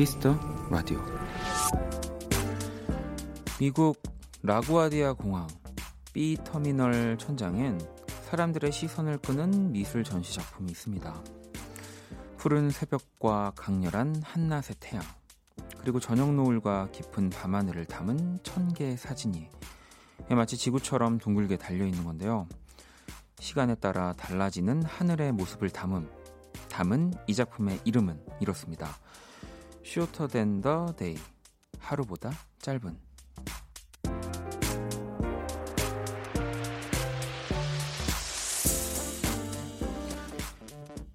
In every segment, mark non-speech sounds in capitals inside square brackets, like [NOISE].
Kiss the Radio 미국 라구아디아 공항 B 터미널 천장엔 사람들의 시선을 끄는 미술 전시 작품이 있습니다. 푸른 새벽과 강렬한 한낮의 태양, 그리고 저녁 노을과 깊은 밤하늘을 담은 천 개의 사진이 마치 지구처럼 둥글게 달려 있는 건데요. 시간에 따라 달라지는 하늘의 모습을 담음, 담은 이 작품의 이름은 이렇습니다. Shorter. 하루보다 짧은.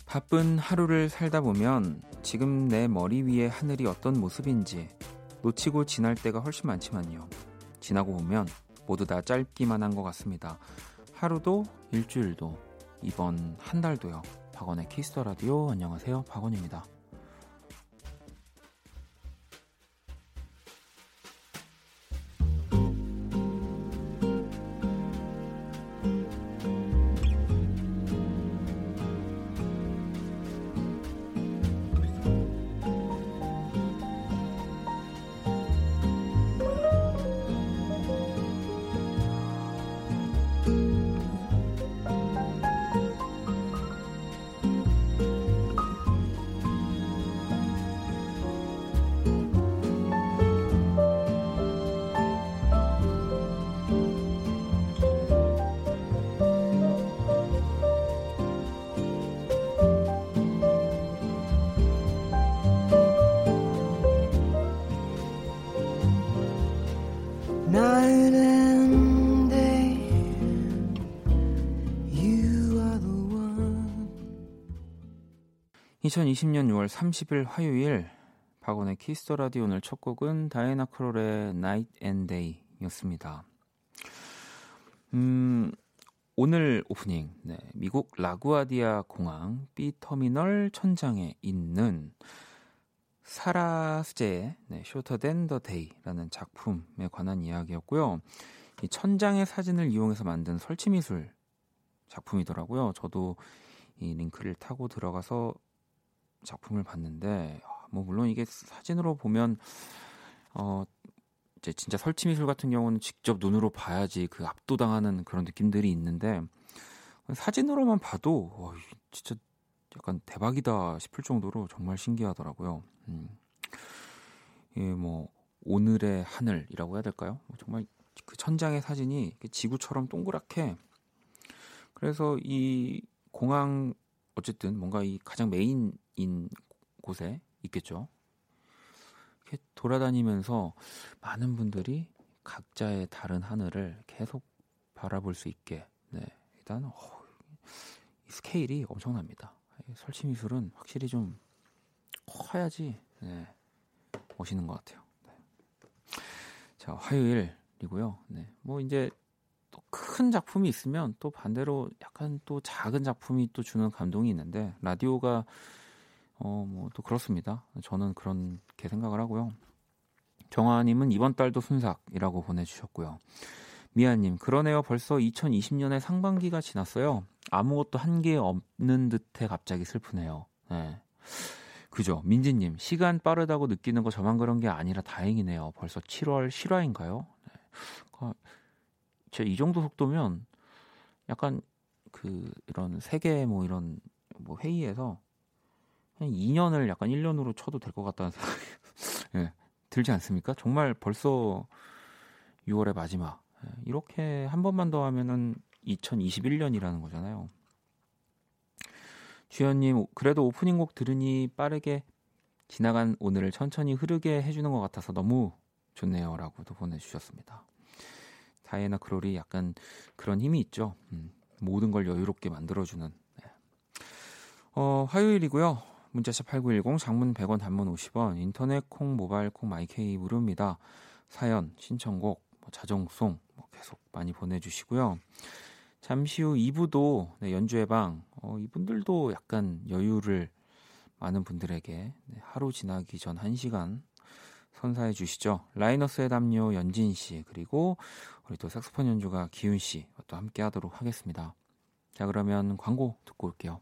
바쁜 하루를 살다 보면 지금 내 머리 위에 하늘이 어떤 모습인지 놓치고 지날 때가 훨씬 많지만요. 지나고 보면 모두 다 짧기만 한 것 같습니다. 하루도 일주일도 이번 한 달도요. 박원의 키스터 라디오 안녕하세요. 박원입니다. 2020년 6월 30일 화요일 박원의 Kiss the Radio 오늘 첫 곡은 다이애나 크롤의 Night and Day였습니다. 음, 오늘 오프닝 네, 미국 라구아디아 공항 B 터미널 천장에 있는 사라 제의 네, Shorter Than the Day라는 작품에 관한 이야기였고요. 이 천장의 사진을 이용해서 만든 설치 미술 작품이더라고요. 저도 이 링크를 타고 들어가서 작품을 봤는데 아, 뭐 물론 이게 사진으로 보면 어 이제 진짜 설치 미술 같은 경우는 직접 눈으로 봐야지 그 압도당하는 그런 느낌들이 있는데 사진으로만 봐도 와, 진짜 약간 대박이다 싶을 정도로 정말 신기하더라고요. 음. 예, 뭐 오늘의 하늘이라고 해야 될까요? 뭐 정말 그 천장의 사진이 지구처럼 동그랗게 그래서 이 공항 어쨌든 뭔가 이 가장 메인 인 곳에 있겠죠. 이렇게 돌아다니면서 많은 분들이 각자의 다른 하늘을 계속 바라볼 수 있게. 네, 일단 어, 이 스케일이 엄청납니다. 설치 미술은 확실히 좀 커야지 네, 멋있는 것 같아요. 네. 자 화요일이고요. 네, 뭐 이제 큰 작품이 있으면 또 반대로 약간 또 작은 작품이 또 주는 감동이 있는데 라디오가 어 뭐 또 그렇습니다. 저는 그렇게 생각을 하고요. 정화님은 이번 달도 순삭이라고 보내주셨고요. 미아님, 그러네요. 벌써 2020년의 상반기가 지났어요. 아무것도 한 게 없는 듯해 갑자기 슬프네요. 네. 그죠. 민지님, 시간 빠르다고 느끼는 거 저만 그런 게 아니라 다행이네요. 벌써 7월 실화인가요? 네. 그러니까 이 정도 속도면 약간 그 이런 세계 뭐 이런 뭐 회의에서 한 2년을 약간 1년으로 쳐도 될 것 같다는 생각이 [LAUGHS] 예, 들지 않습니까? 정말 벌써 6월의 마지막. 예, 이렇게 한 번만 더 하면은 2021년이라는 거잖아요. 주연님, 그래도 오프닝 곡 들으니 빠르게 지나간 오늘을 천천히 흐르게 해주는 것 같아서 너무 좋네요. 라고도 보내주셨습니다. 다이애나 크롤이 약간 그런 힘이 있죠. 음, 모든 걸 여유롭게 만들어주는. 네. 어, 화요일이고요. 문자샵 8910 장문 100원 단문 50원 인터넷 콩 모바일 콩 마이케이 무료입니다. 사연 신청곡 뭐 자정송 뭐 계속 많이 보내주시고요. 잠시 후 2부도 네, 연주의 방 어, 이분들도 약간 여유를 많은 분들에게 네, 하루 지나기 전 1시간 선사해 주시죠. 라이너스의 담요 연진 씨 그리고 우리 또 색소폰 연주가 기훈 씨또 함께 하도록 하겠습니다. 자, 그러면 광고 듣고 올게요.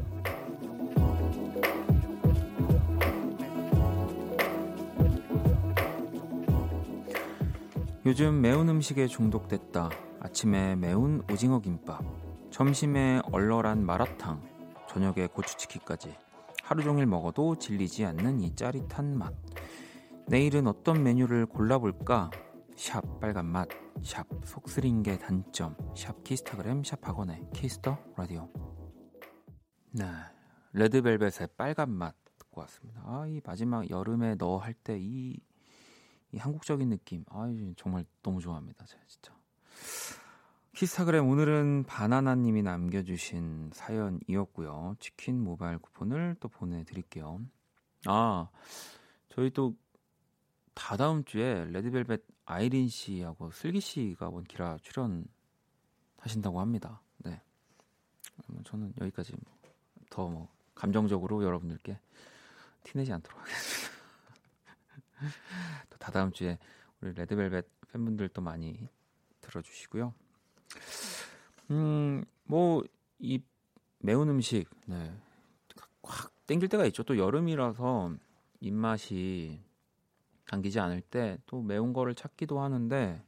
요즘 매운 음식에 중독됐다. 아침에 매운 오징어 김밥, 점심에 얼얼한 마라탕, 저녁에 고추튀김까지 하루 종일 먹어도 질리지 않는 이 짜릿한 맛. 내일은 어떤 메뉴를 골라볼까? 샵 빨간 맛, 샵 속쓰린 게 단점, 샵 키스타그램, 샵 박원의 Kiss the Radio. 네, 레드벨벳의 빨간 맛 듣고 왔습니다. 아, 이 마지막 여름에 너 할 때 이 이 한국적인 느낌, 아, 정말 너무 좋아합니다. 제가 진짜. 키스타그램 오늘은 바나나님이 남겨주신 사연이었고요. 치킨 모바일 쿠폰을 또 보내드릴게요. 아, 저희 또 다다음 주에 레드벨벳 아이린 씨하고 슬기 씨가 원키라 출연하신다고 합니다. 네. 저는 여기까지 더 뭐 감정적으로 여러분들께 티내지 않도록 하겠습니다. [LAUGHS] 또 다다음 주에 우리 레드벨벳 팬분들도 많이 들어주시고요. 음, 뭐 이 매운 음식, 네, 확 땡길 때가 있죠. 또 여름이라서 입맛이 당기지 않을 때 또 매운 거를 찾기도 하는데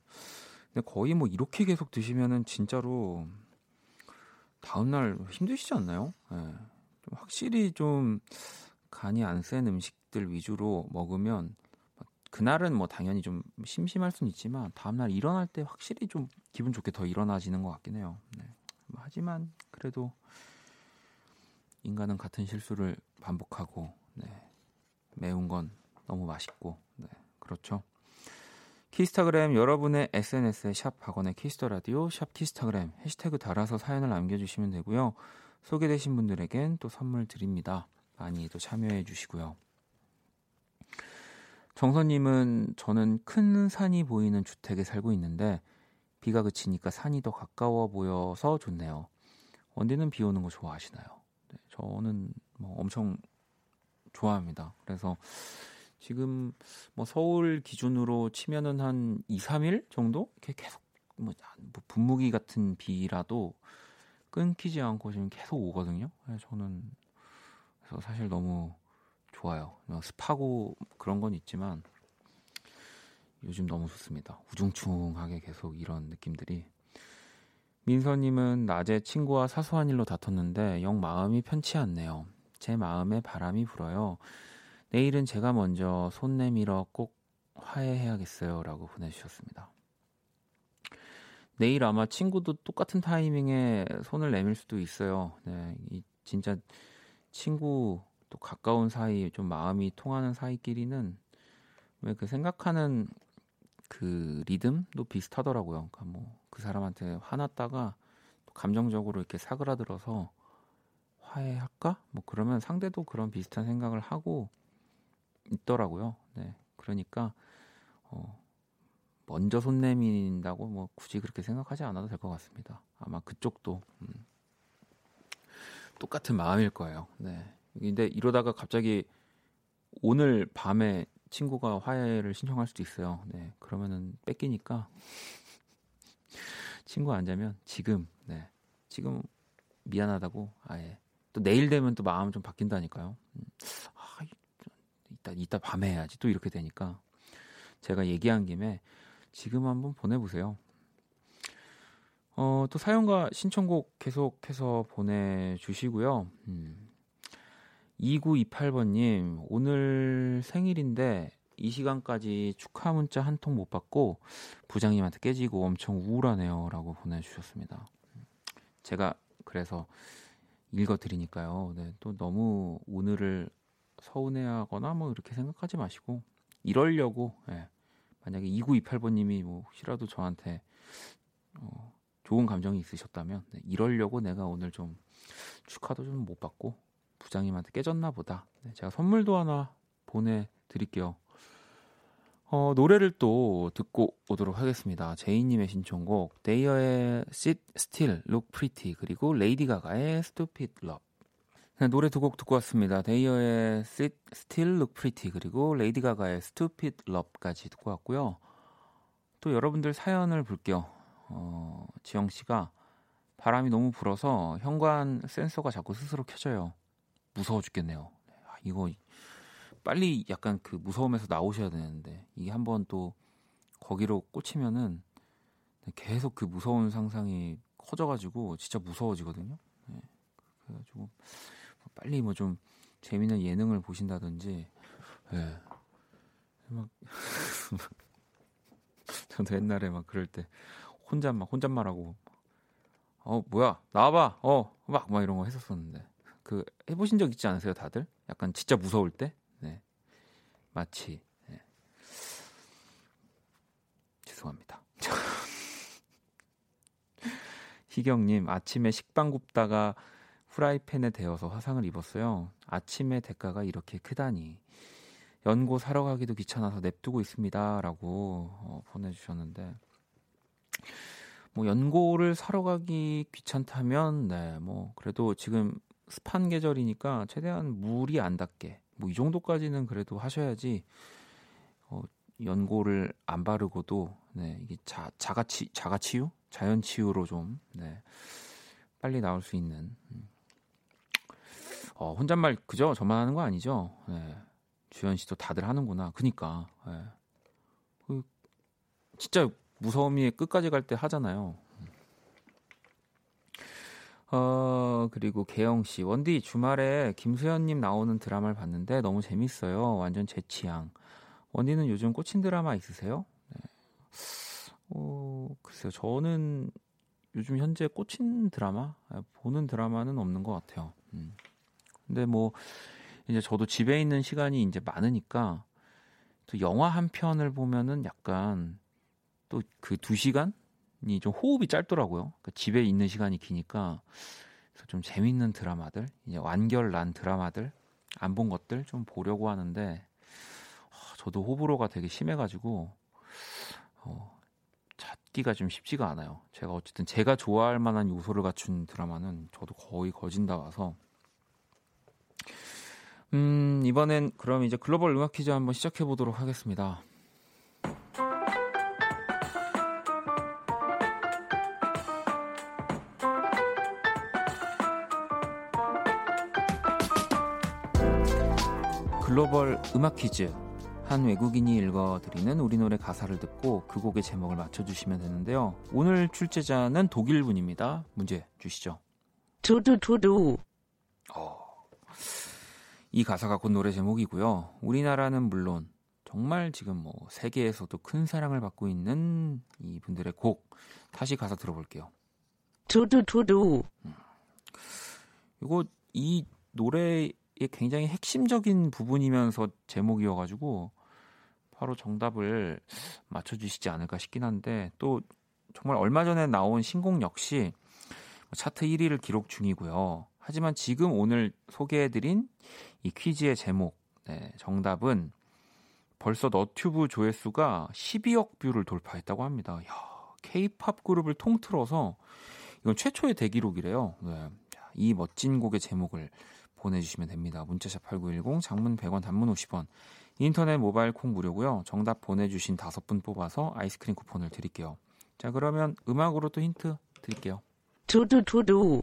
근데 거의 뭐 이렇게 계속 드시면은 진짜로 다음날 힘드시지 않나요? 네. 좀 확실히 좀 간이 안 센 음식들 위주로 먹으면 그날은 뭐 당연히 좀 심심할 수는 있지만 다음날 일어날 때 확실히 좀 기분 좋게 더 일어나지는 것 같긴 해요. 네. 뭐 하지만 그래도 인간은 같은 실수를 반복하고 네. 매운 건 너무 맛있고 네, 그렇죠. 키스타그램 여러분의 SNS에 샵 박원의 Kiss the Radio 샵 키스타그램 해시태그 달아서 사연을 남겨주시면 되고요. 소개되신 분들에겐 또 선물 드립니다. 많이 또 참여해 주시고요. 정선님은 저는 큰 산이 보이는 주택에 살고 있는데 비가 그치니까 산이 더 가까워 보여서 좋네요. 언니는 비 오는 거 좋아하시나요? 네, 저는 뭐 엄청 좋아합니다. 그래서 지금 뭐 서울 기준으로 치면은 한 2, 3일 정도 이렇게 계속 뭐, 뭐 분무기 같은 비라도 끊기지 않고 지금 계속 오거든요. 저는 그래서 사실 너무 좋아요. 뭐 습하고 그런 건 있지만 요즘 너무 좋습니다. 우중충하게 계속 이런 느낌들이. 민서님은 낮에 친구와 사소한 일로 다퉜는데 영 마음이 편치 않네요. 제 마음에 바람이 불어요. 내일은 제가 먼저 손 내밀어 꼭 화해해야겠어요. 라고 보내주셨습니다. 내일 아마 친구도 똑같은 타이밍에 손을 내밀 수도 있어요. 네, 이 진짜 친구 또 가까운 사이, 좀 마음이 통하는 사이끼리는 왜 그 생각하는 그 리듬도 비슷하더라고요. 그러니까 뭐 그 사람한테 화났다가 감정적으로 이렇게 사그라들어서 화해할까? 뭐 그러면 상대도 그런 비슷한 생각을 하고 있더라고요. 네. 그러니까 어, 먼저 손 내민다고 뭐 굳이 그렇게 생각하지 않아도 될 것 같습니다. 아마 그쪽도 음, 똑같은 마음일 거예요. 네. 근데 이러다가 갑자기 오늘 밤에 친구가 화해를 신청할 수도 있어요. 네. 그러면은 뺏기니까 친구 안 자면 지금 네. 지금 미안하다고 아예 또 내일 되면 또 마음 좀 바뀐다니까요. 음. 이따 이따 밤에 해야지 또 이렇게 되니까 제가 얘기한 김에 지금 한번 보내보세요. 어, 또 사연과 신청곡 계속해서 보내주시고요. 음. 2928번님, 오늘 생일인데 이 시간까지 축하 문자 한 통 못 받고 부장님한테 깨지고 엄청 우울하네요. 라고 보내주셨습니다. 제가 그래서 읽어드리니까요. 네, 또 너무 오늘을 서운해하거나 뭐 이렇게 생각하지 마시고 이러려고 예, 만약에 2928번님이 뭐 혹시라도 저한테 어, 좋은 감정이 있으셨다면 네, 이러려고 내가 오늘 좀 축하도 좀 못 받고 부장님한테 깨졌나 보다. 네, 제가 선물도 하나 보내드릴게요. 어, 노래를 또 듣고 오도록 하겠습니다. 제이님의 신청곡 데이야의 Sit Still, Look Pretty 그리고 레이디 가가의 Stupid Love 네, 노래 두 곡 듣고 왔습니다. 데이야의 Sit Still, Look Pretty 그리고 레이디 가가의 Stupid Love까지 듣고 왔고요. 또 여러분들 사연을 볼게요. 어, 지영 씨가 바람이 너무 불어서 현관 센서가 자꾸 스스로 켜져요. 무서워 죽겠네요. 아, 이거 빨리 약간 그 무서움에서 나오셔야 되는데 이게 한번 또 거기로 꽂히면은 계속 그 무서운 상상이 커져가지고 진짜 무서워지거든요. 네. 그래가지고 빨리 뭐 좀 재미있는 예능을 보신다든지, 예. 막 [LAUGHS] 저도 옛날에 막 그럴 때 혼자 막 혼잣말하고 어 뭐야 나와봐 어막 막 이런 거 했었었는데 그 해보신 적 있지 않으세요 다들? 약간 진짜 무서울 때? 네 마치 네. 죄송합니다. [LAUGHS] 희경님 아침에 식빵 굽다가 후라이팬에 데워서 화상을 입었어요. 아침에 대가가 이렇게 크다니. 연고 사러 가기도 귀찮아서 냅두고 있습니다라고 어, 보내주셨는데 뭐 연고를 사러 가기 귀찮다면 네 뭐 그래도 지금 습한 계절이니까 최대한 물이 안 닿게 뭐 이 정도까지는 그래도 하셔야지 어, 연고를 안 바르고도 네 이게 자 자가치 자가치유 자연 치유로 좀 네, 빨리 나올 수 있는 음. 어, 혼잣말 그죠 저만 하는 거 아니죠 네. 주현 씨도 다들 하는구나. 그니까. 예. 그 진짜 무서움이 끝까지 갈 때 하잖아요. 어, 그리고 개영 씨. 원디 주말에 김수현 님 나오는 드라마를 봤는데 너무 재밌어요. 완전 제 취향. 원디는 요즘 꽂힌 드라마 있으세요? 네. 어, 글쎄요. 저는 요즘 현재 꽂힌 드라마? 아, 보는 드라마는 없는 것 같아요. 음. 근데 뭐 이제 저도 집에 있는 시간이 이제 많으니까 또 영화 한 편을 보면은 약간 또 그 두 시간이 좀 호흡이 짧더라고요. 그러니까 집에 있는 시간이 기니까 그래서 좀 재밌는 드라마들, 이제 완결 난 드라마들 안 본 것들 좀 보려고 하는데 어, 저도 호불호가 되게 심해가지고 어, 찾기가 좀 쉽지가 않아요. 제가 어쨌든 제가 좋아할 만한 요소를 갖춘 드라마는 저도 거의 거진다 와서 음, 이번엔 그럼 이제 글로벌 음악 퀴즈 한번 시작해 보도록 하겠습니다. 글로벌 음악 퀴즈. 한 외국인이 읽어드리는 우리 노래 가사를 듣고 그 곡의 제목을 맞춰주시면 되는데요. 오늘 출제자는 독일 분입니다. 문제 주시죠. 두두두두. 어, 이 가사가 곧 노래 제목이고요. 우리나라는 물론 정말 지금 뭐 세계에서도 큰 사랑을 받고 있는 이 분들의 곡 다시 가사 들어볼게요. 두두두두. 음. 이거 이 노래의 굉장히 핵심적인 부분이면서 제목이어가지고 바로 정답을 맞춰주시지 않을까 싶긴 한데 또 정말 얼마 전에 나온 신곡 역시 차트 1위를 기록 중이고요. 하지만 지금 오늘 소개해드린 이 퀴즈의 제목, 네, 정답은 벌써 너튜브 조회수가 12억 뷰를 돌파했다고 합니다. 야, K-팝 그룹을 통틀어서 이건 최초의 대기록이래요. 네, 이 멋진 곡의 제목을 보내주시면 됩니다. 문자샵 8910, 장문 100원, 단문 50원, 인터넷 모바일 콩 무료고요. 정답 보내주신 다섯 분 뽑아서 아이스크림 쿠폰을 드릴게요. 자, 그러면 음악으로 또 힌트 드릴게요. 두두두두.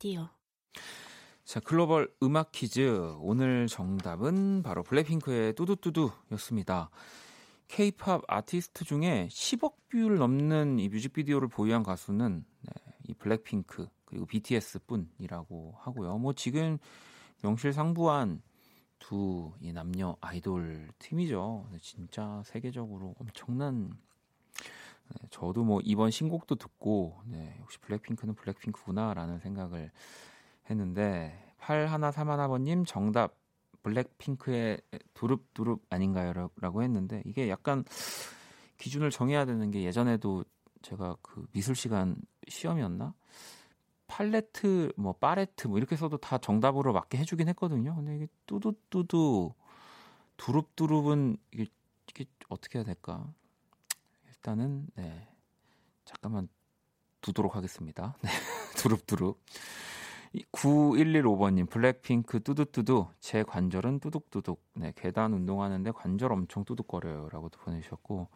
라디오. 자, 글로벌 음악 퀴즈. 오늘 정답은 바로 블랙핑크의 뚜두뚜두였습니다. K-팝 아티스트 중에 10억 뷰를 넘는 이 뮤직비디오를 보유한 가수는 네, 이 블랙핑크 그리고 BTS 뿐이라고 하고요. 뭐 지금 명실상부한 두 이 남녀 아이돌 팀이죠. 진짜 세계적으로 엄청난 네, 저도 뭐 이번 신곡도 듣고 네, 역시 블랙핑크는 블랙핑크구나라는 생각을 했는데 8131번님 정답 블랙핑크의 두릅두릅 아닌가요? 라고 했는데 이게 약간 기준을 정해야 되는 게 예전에도 제가 그 미술 시간 시험이었나? 팔레트, 뭐 파레트 뭐 이렇게 써도 다 정답으로 맞게 해주긴 했거든요. 근데 이게 뚜두뚜두 두릅두릅은 이게, 이게 어떻게 해야 될까? 일단은 네. 잠깐만 두도록 하겠습니다. [LAUGHS] 네 두릅두릅. 9115번님 블랙핑크 뚜두뚜두 제 관절은 뚜둑뚜둑. 네 계단 운동하는데 관절 엄청 뚜둑거려요 라고도 보내주셨고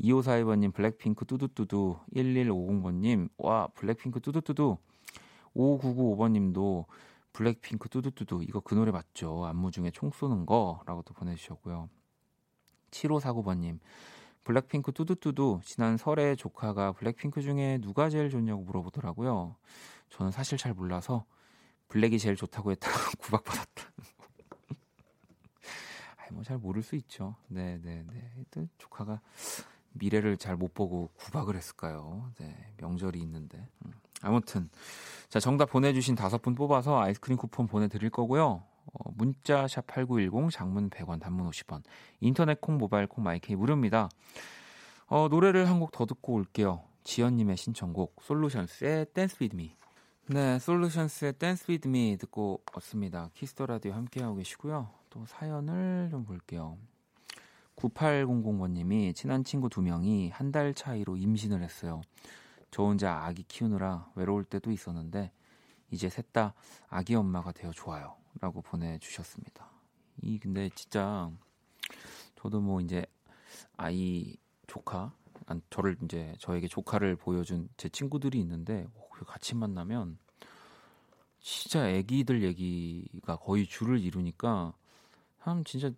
2542번님 블랙핑크 뚜두뚜두. 1150번님 와 블랙핑크 뚜두뚜두. 5995번님도 블랙핑크 뚜두뚜두. 이거 그 노래 맞죠? 안무 중에 총 쏘는 거 라고도 보내주셨고요. 7549번님 블랙핑크 뚜두뚜두 지난 설에 조카가 블랙핑크 중에 누가 제일 좋냐고 물어보더라고요 저는 사실 잘 몰라서 블랙이 제일 좋다고 했다가 [LAUGHS] 구박받았다. [LAUGHS] 아이 뭐잘 모를 수 있죠. 네, 네, 네. 또 조카가 미래를 잘 못 보고 구박을 했을까요? 네, 명절이 있는데. 음. 아무튼 자 정답 보내주신 다섯 분 뽑아서 아이스크림 쿠폰 보내드릴 거고요. 어, 문자 샵 #8910 장문 100원, 단문 50원, 인터넷 콩, 모바일 콩, 마이케이 무료입니다. 어, 노래를 한 곡 더 듣고 올게요. 지연님의 신청곡 솔루션스의 Dance With Me. 네, 솔루션스의 Dance With Me 듣고 왔습니다. Kiss the Radio 함께하고 계시고요. 또 사연을 좀 볼게요. 9800번님이 친한 친구 두 명이 한 달 차이로 임신을 했어요. 저 혼자 아기 키우느라 외로울 때도 있었는데 이제 셋 다 아기 엄마가 되어 좋아요. 라고 보내주셨습니다. 이 근데 진짜 저도 뭐 이제 아이 조카, 저를 이제 저에게 조카를 보여준 제 친구들이 있는데 그 같이 만나면 진짜 애기들 얘기가 거의 줄을 이루니까 참 진짜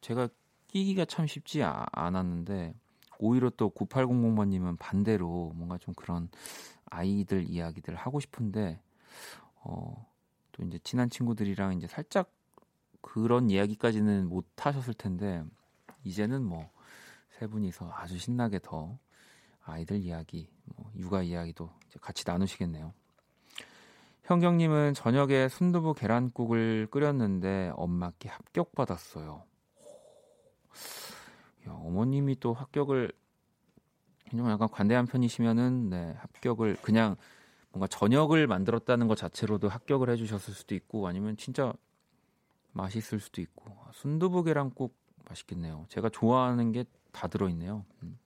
제가 끼기가 참 쉽지 아, 않았는데 오히려 또 9800번님은 반대로 뭔가 좀 그런 아이들 이야기들 하고 싶은데 어, 또 이제 친한 친구들이랑 이제 살짝 그런 이야기까지는 못 하셨을 텐데 이제는 뭐 세 분이서 아주 신나게 더 아이들 이야기, 뭐 육아 이야기도 같이 나누시겠네요. 현경님은 저녁에 순두부 계란국을 끓였는데 엄마께 합격받았어요. 야, 어머님이 또 합격을 좀 약간 관대한 편이시면은 네, 합격을 그냥 뭔가 저녁을 만들었다는 것 자체로도 합격을 해주셨을 수도 있고 아니면 진짜 맛있을 수도 있고 순두부 계란국 맛있겠네요. 제가 좋아하는 게 다 들어있네요. 음.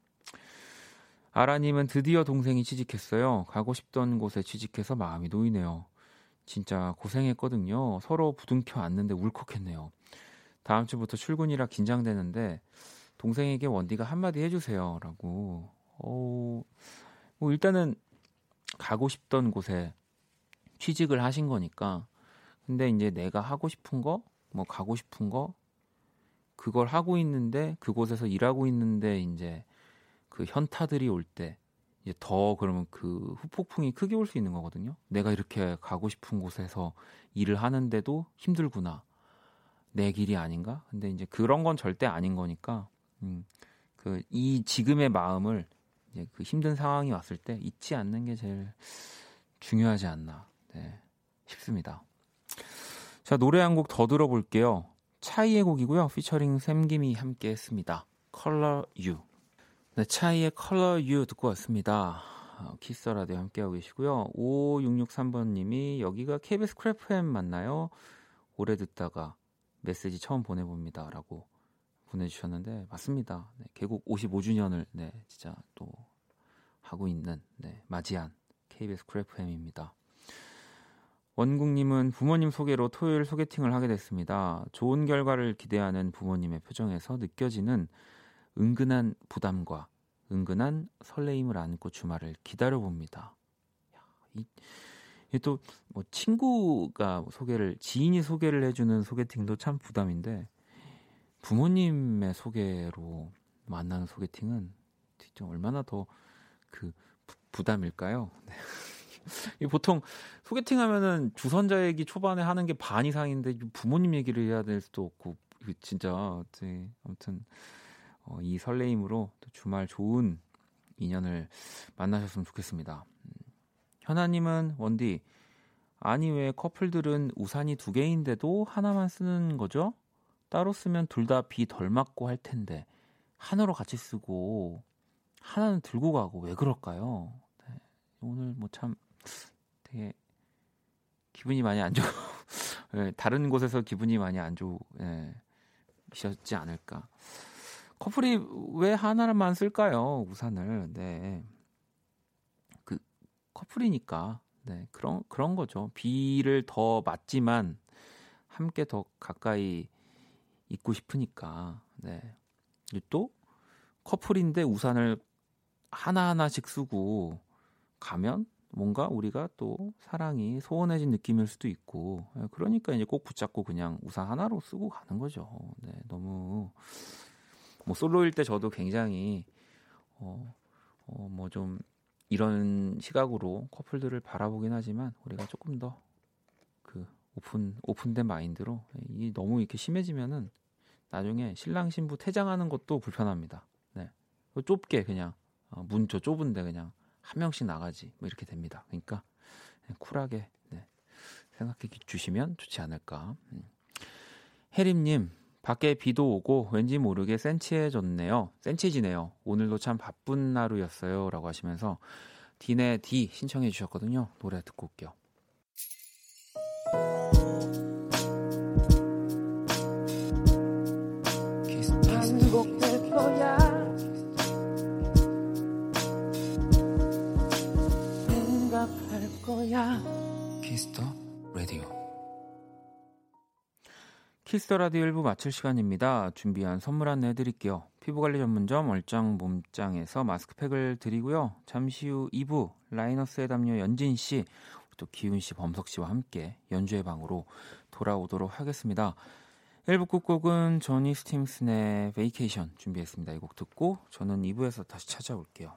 아라님은 드디어 동생이 취직했어요. 가고 싶던 곳에 취직해서 마음이 놓이네요. 진짜 고생했거든요. 서로 부둥켜 안는데 울컥했네요. 다음 주부터 출근이라 긴장되는데 동생에게 원디가 한마디 해주세요. 라고. 어, 뭐 일단은 가고 싶던 곳에 취직을 하신 거니까. 근데 이제 내가 하고 싶은 거, 뭐 가고 싶은 거, 그걸 하고 있는데 그곳에서 일하고 있는데 이제 그 현타들이 올 때 이제 더 그러면 그 후폭풍이 크게 올 수 있는 거거든요. 내가 이렇게 가고 싶은 곳에서 일을 하는데도 힘들구나. 내 길이 아닌가? 근데 이제 그런 건 절대 아닌 거니까 음, 그 이 지금의 마음을 이제 그 힘든 상황이 왔을 때 잊지 않는 게 제일 중요하지 않나 네, 싶습니다. 자 노래 한 곡 더 들어볼게요. 차이의 곡이고요. 피처링 샘김이 함께 했습니다. Color You. 네, 차이의 컬러 유 듣고 왔습니다. 어, Kiss Radio 함께하고 계시고요. 5663번님이 여기가 KBS Cool FM 맞나요? 오래 듣다가 메시지 처음 보내봅니다. 라고 보내주셨는데 맞습니다. 네, 개국 55주년을 네, 진짜 또 하고 있는 네, 맞이한 KBS Cool FM입니다. 원국님은 부모님 소개로 토요일 소개팅을 하게 됐습니다. 좋은 결과를 기대하는 부모님의 표정에서 느껴지는 은근한 부담과 은근한 설레임을 안고 주말을 기다려봅니다. 이, 또뭐 친구가 소개를 지인이 소개를 해주는 소개팅도 참 부담인데 부모님의 소개로 만나는 소개팅은 진짜 얼마나 더 그 부담일까요? [LAUGHS] 네. 보통 소개팅 하면은 주선자 얘기 초반에 하는 게 반 이상인데 부모님 얘기를 해야 될 수도 없고 진짜 네, 아무튼 어, 이 설레임으로 또 주말 좋은 인연을 만나셨으면 좋겠습니다. 음. 현아님은 원디 아니 왜 커플들은 우산이 두 개인데도 하나만 쓰는 거죠? 따로 쓰면 둘 다 비 덜 맞고 할 텐데 하나로 같이 쓰고 하나는 들고 가고 왜 그럴까요? 네, 오늘 뭐 참 되게 기분이 많이 안 좋고 [LAUGHS] 네, 다른 곳에서 기분이 많이 안 좋으셨지 네, 않을까. 커플이 왜 하나만 쓸까요? 우산을. 네. 그 커플이니까. 네. 그런 그런 거죠. 비를 더 맞지만 함께 더 가까이 있고 싶으니까. 네. 또 커플인데 우산을 하나하나씩 쓰고 가면 뭔가 우리가 또 사랑이 소원해진 느낌일 수도 있고 예, 그러니까 이제 꼭 붙잡고 그냥 우산 하나로 쓰고 가는 거죠. 네, 너무 뭐 솔로일 때 저도 굉장히 어, 어 뭐 좀 이런 시각으로 커플들을 바라보긴 하지만 우리가 조금 더 그 오픈 오픈된 마인드로 이 너무 이렇게 심해지면은 나중에 신랑 신부 퇴장하는 것도 불편합니다. 네, 좁게 그냥 어, 문저 좁은데 그냥 한 명씩 나가지 뭐 이렇게 됩니다. 그러니까 쿨하게 네, 생각해 주시면 좋지 않을까. 음. 혜림님 밖에 비도 오고 왠지 모르게 센치해졌네요. 센치지네요. 오늘도 참 바쁜 하루였어요. 라고 하시면서 디네 디 신청해 주셨거든요. 노래 듣고 올게요. 거야 Kiss the Radio Kiss the Radio 1부 마칠 시간입니다. 준비한 선물 안내 드릴게요. 피부관리 전문점 얼짱 몸짱에서 마스크팩을 드리고요. 잠시 후 2부 라이너스의 담요 연진 씨, 또 기훈 씨, 범석 씨와 함께 연주의 방으로 돌아오도록 하겠습니다. 1부 끝곡은 조니 스팀슨의 Vacation 준비했습니다. 이 곡 듣고 저는 2부에서 다시 찾아올게요.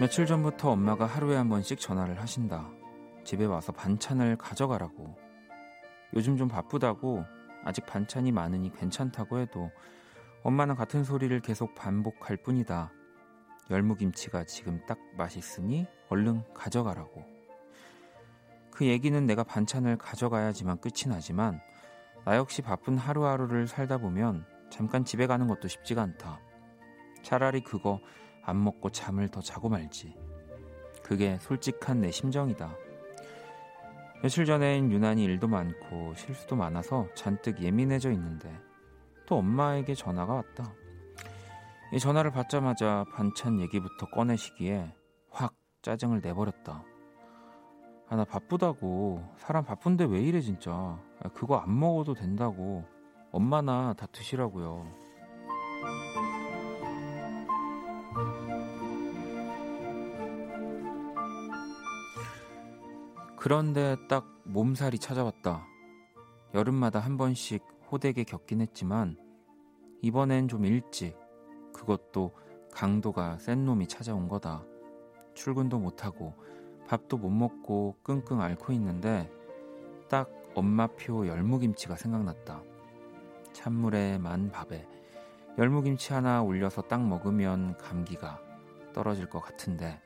며칠 전부터 엄마가 하루에 한 번씩 전화를 하신다. 집에 와서 반찬을 가져가라고. 요즘 좀 바쁘다고 아직 반찬이 많으니 괜찮다고 해도 엄마는 같은 소리를 계속 반복할 뿐이다. 열무김치가 지금 딱 맛있으니 얼른 가져가라고. 그 얘기는 내가 반찬을 가져가야지만 끝이 나지만 나 역시 바쁜 하루하루를 살다 보면 잠깐 집에 가는 것도 쉽지가 않다. 차라리 그거 안 먹고 잠을 더 자고 말지. 그게 솔직한 내 심정이다. 며칠 전엔 유난히 일도 많고 실수도 많아서 잔뜩 예민해져 있는데 또 엄마에게 전화가 왔다. 이 전화를 받자마자 반찬 얘기부터 꺼내시기에 확 짜증을 내버렸다. 아, 나 바쁘다고. 사람 바쁜데 왜 이래, 진짜. 아, 그거 안 먹어도 된다고. 엄마나 다 드시라고요. 그런데 딱 몸살이 찾아왔다. 여름마다 한 번씩 호되게 겪긴 했지만, 이번엔 좀 일찍, 그것도 강도가 센 놈이 찾아온 거다. 출근도 못하고, 밥도 못 먹고 끙끙 앓고 있는데 딱 엄마표 열무김치가 생각났다. 찬물에 만 밥에 열무김치 하나 올려서 딱 먹으면 감기가 떨어질 것 같은데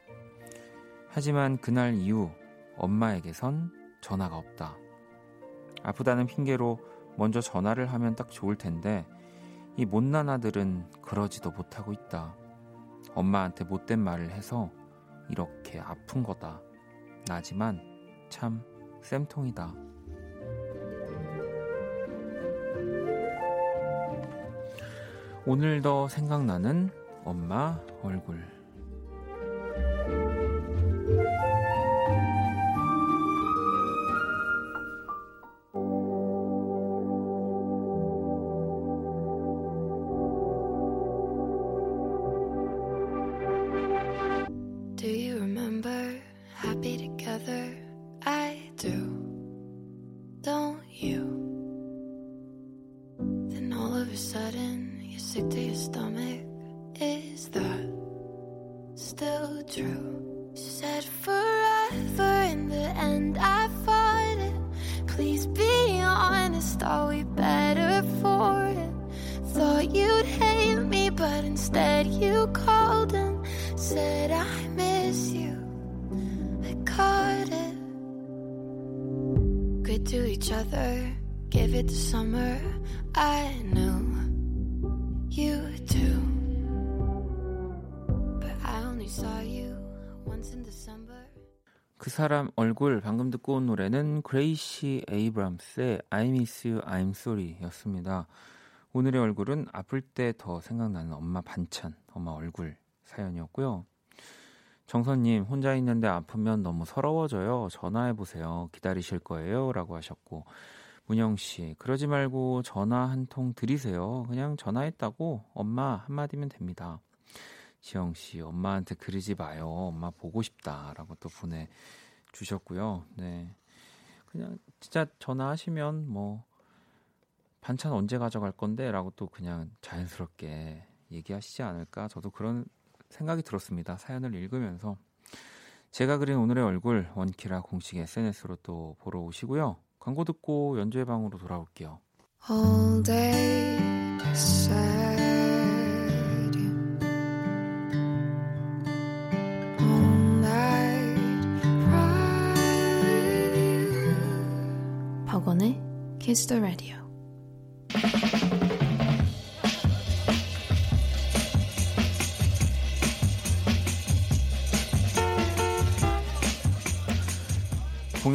하지만 그날 이후 엄마에게선 전화가 없다. 아프다는 핑계로 먼저 전화를 하면 딱 좋을 텐데 이 못난 아들은 그러지도 못하고 있다. 엄마한테 못된 말을 해서 이렇게 아픈 거다. 나지만 참 쌤통이다. 오늘 더 생각나는 엄마 얼굴. To your stomach. Is that still true? She said forever in the end I fought it. Please be honest, are we better for it? Thought you'd hate me, but instead you called and said I miss you. I caught it. Good to each other, give it to summer. I knew you too. But I only saw you once in December. 그 사람 얼굴 방금 듣고 온 노래는 그레이시 에이브람스의 I Miss You, I'm Sorry 였습니다. 오늘의 얼굴은 아플 때 더 생각나는 엄마 반찬, 엄마 얼굴 사연이었고요. 정선님, 혼자 있는데 아프면 너무 서러워져요. 전화해 보세요. 기다리실 거예요. 라고 하셨고, 문영 씨, 그러지 말고 전화 한 통 드리세요. 그냥 전화했다고 엄마 한마디면 됩니다. 지영 씨, 엄마한테 그러지 마요. 엄마 보고 싶다. 라고 또 보내 주셨고요. 네. 그냥 진짜 전화하시면 뭐, 반찬 언제 가져갈 건데? 라고 또 그냥 자연스럽게 얘기하시지 않을까? 저도 그런 생각이 들었습니다. 사연을 읽으면서. 제가 그린 오늘의 얼굴 원키라 공식 SNS로 또 보러 오시고요. 광고 듣고 연주회 방으로 돌아올게요. All day sad. All night cry with you. 박원의 Kiss the Radio.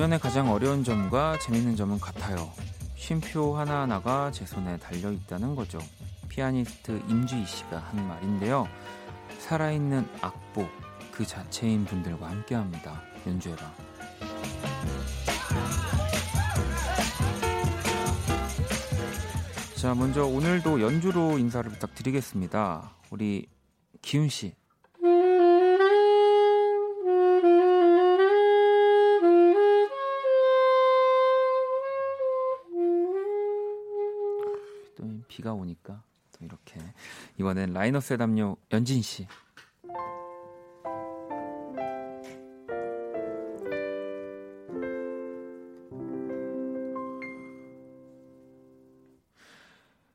공연의 가장 어려운 점과 재밌는 점은 같아요. 쉼표 하나하나가 제 손에 달려 있다는 거죠. 피아니스트 임주희 씨가 한 말인데요. 살아있는 악보 그 자체인 분들과 함께 합니다. 연주해봐. 자, 먼저 오늘도 연주로 인사를 부탁드리겠습니다. 우리 기훈 씨. 비가 오니까 또 이렇게 이번엔 라이너스의 담요 연진 씨.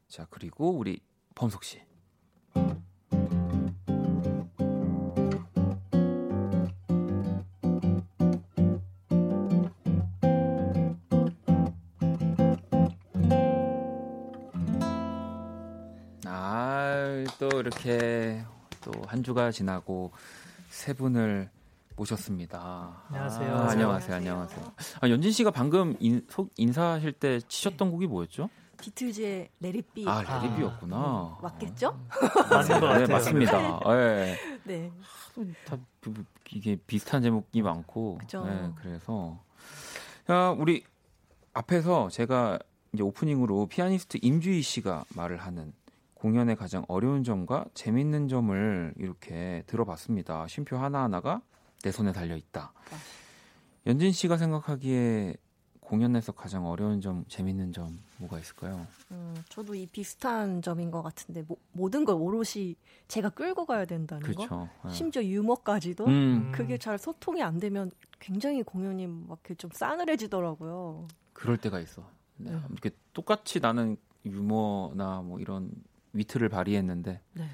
자 그리고 우리 범석 씨. 한 주가 지나고 세 분을 모셨습니다. 안녕하세요. 아, 안녕하세요. 안녕하세요. 아, 연진 씨가 방금 인, 속 인사하실 때 치셨던 곡이 뭐였죠? 비틀즈의 레리비 아, 레리비였구나. 맞겠죠? 맞는 것 같아요. 네, 맞습니다. 예. [LAUGHS] 네. 다 비- 비- 이게 비슷한 제목이 많고, 그죠. 네, 그래서 자, 우리 앞에서 제가 이제 오프닝으로 피아니스트 임주희 씨가 말을 하는 공연의 가장 어려운 점과 재밌는 점을 이렇게 들어봤습니다. 쉼표 하나하나가 내 손에 달려 있다. 연진 씨가 생각하기에 공연에서 가장 어려운 점, 재밌는 점 뭐가 있을까요? 음, 저도 이 비슷한 점인 것 같은데 모, 모든 걸 오롯이 제가 끌고 가야 된다는 거. 그렇죠. 네. 심지어 유머까지도 음, 그게 잘 소통이 안 되면 굉장히 공연이 막 이렇게 좀 싸늘해지더라고요. 그럴 때가 있어. 네. 네. 이렇게 똑같이 나는 유머나 뭐 이런 위트를 발휘했는데 네.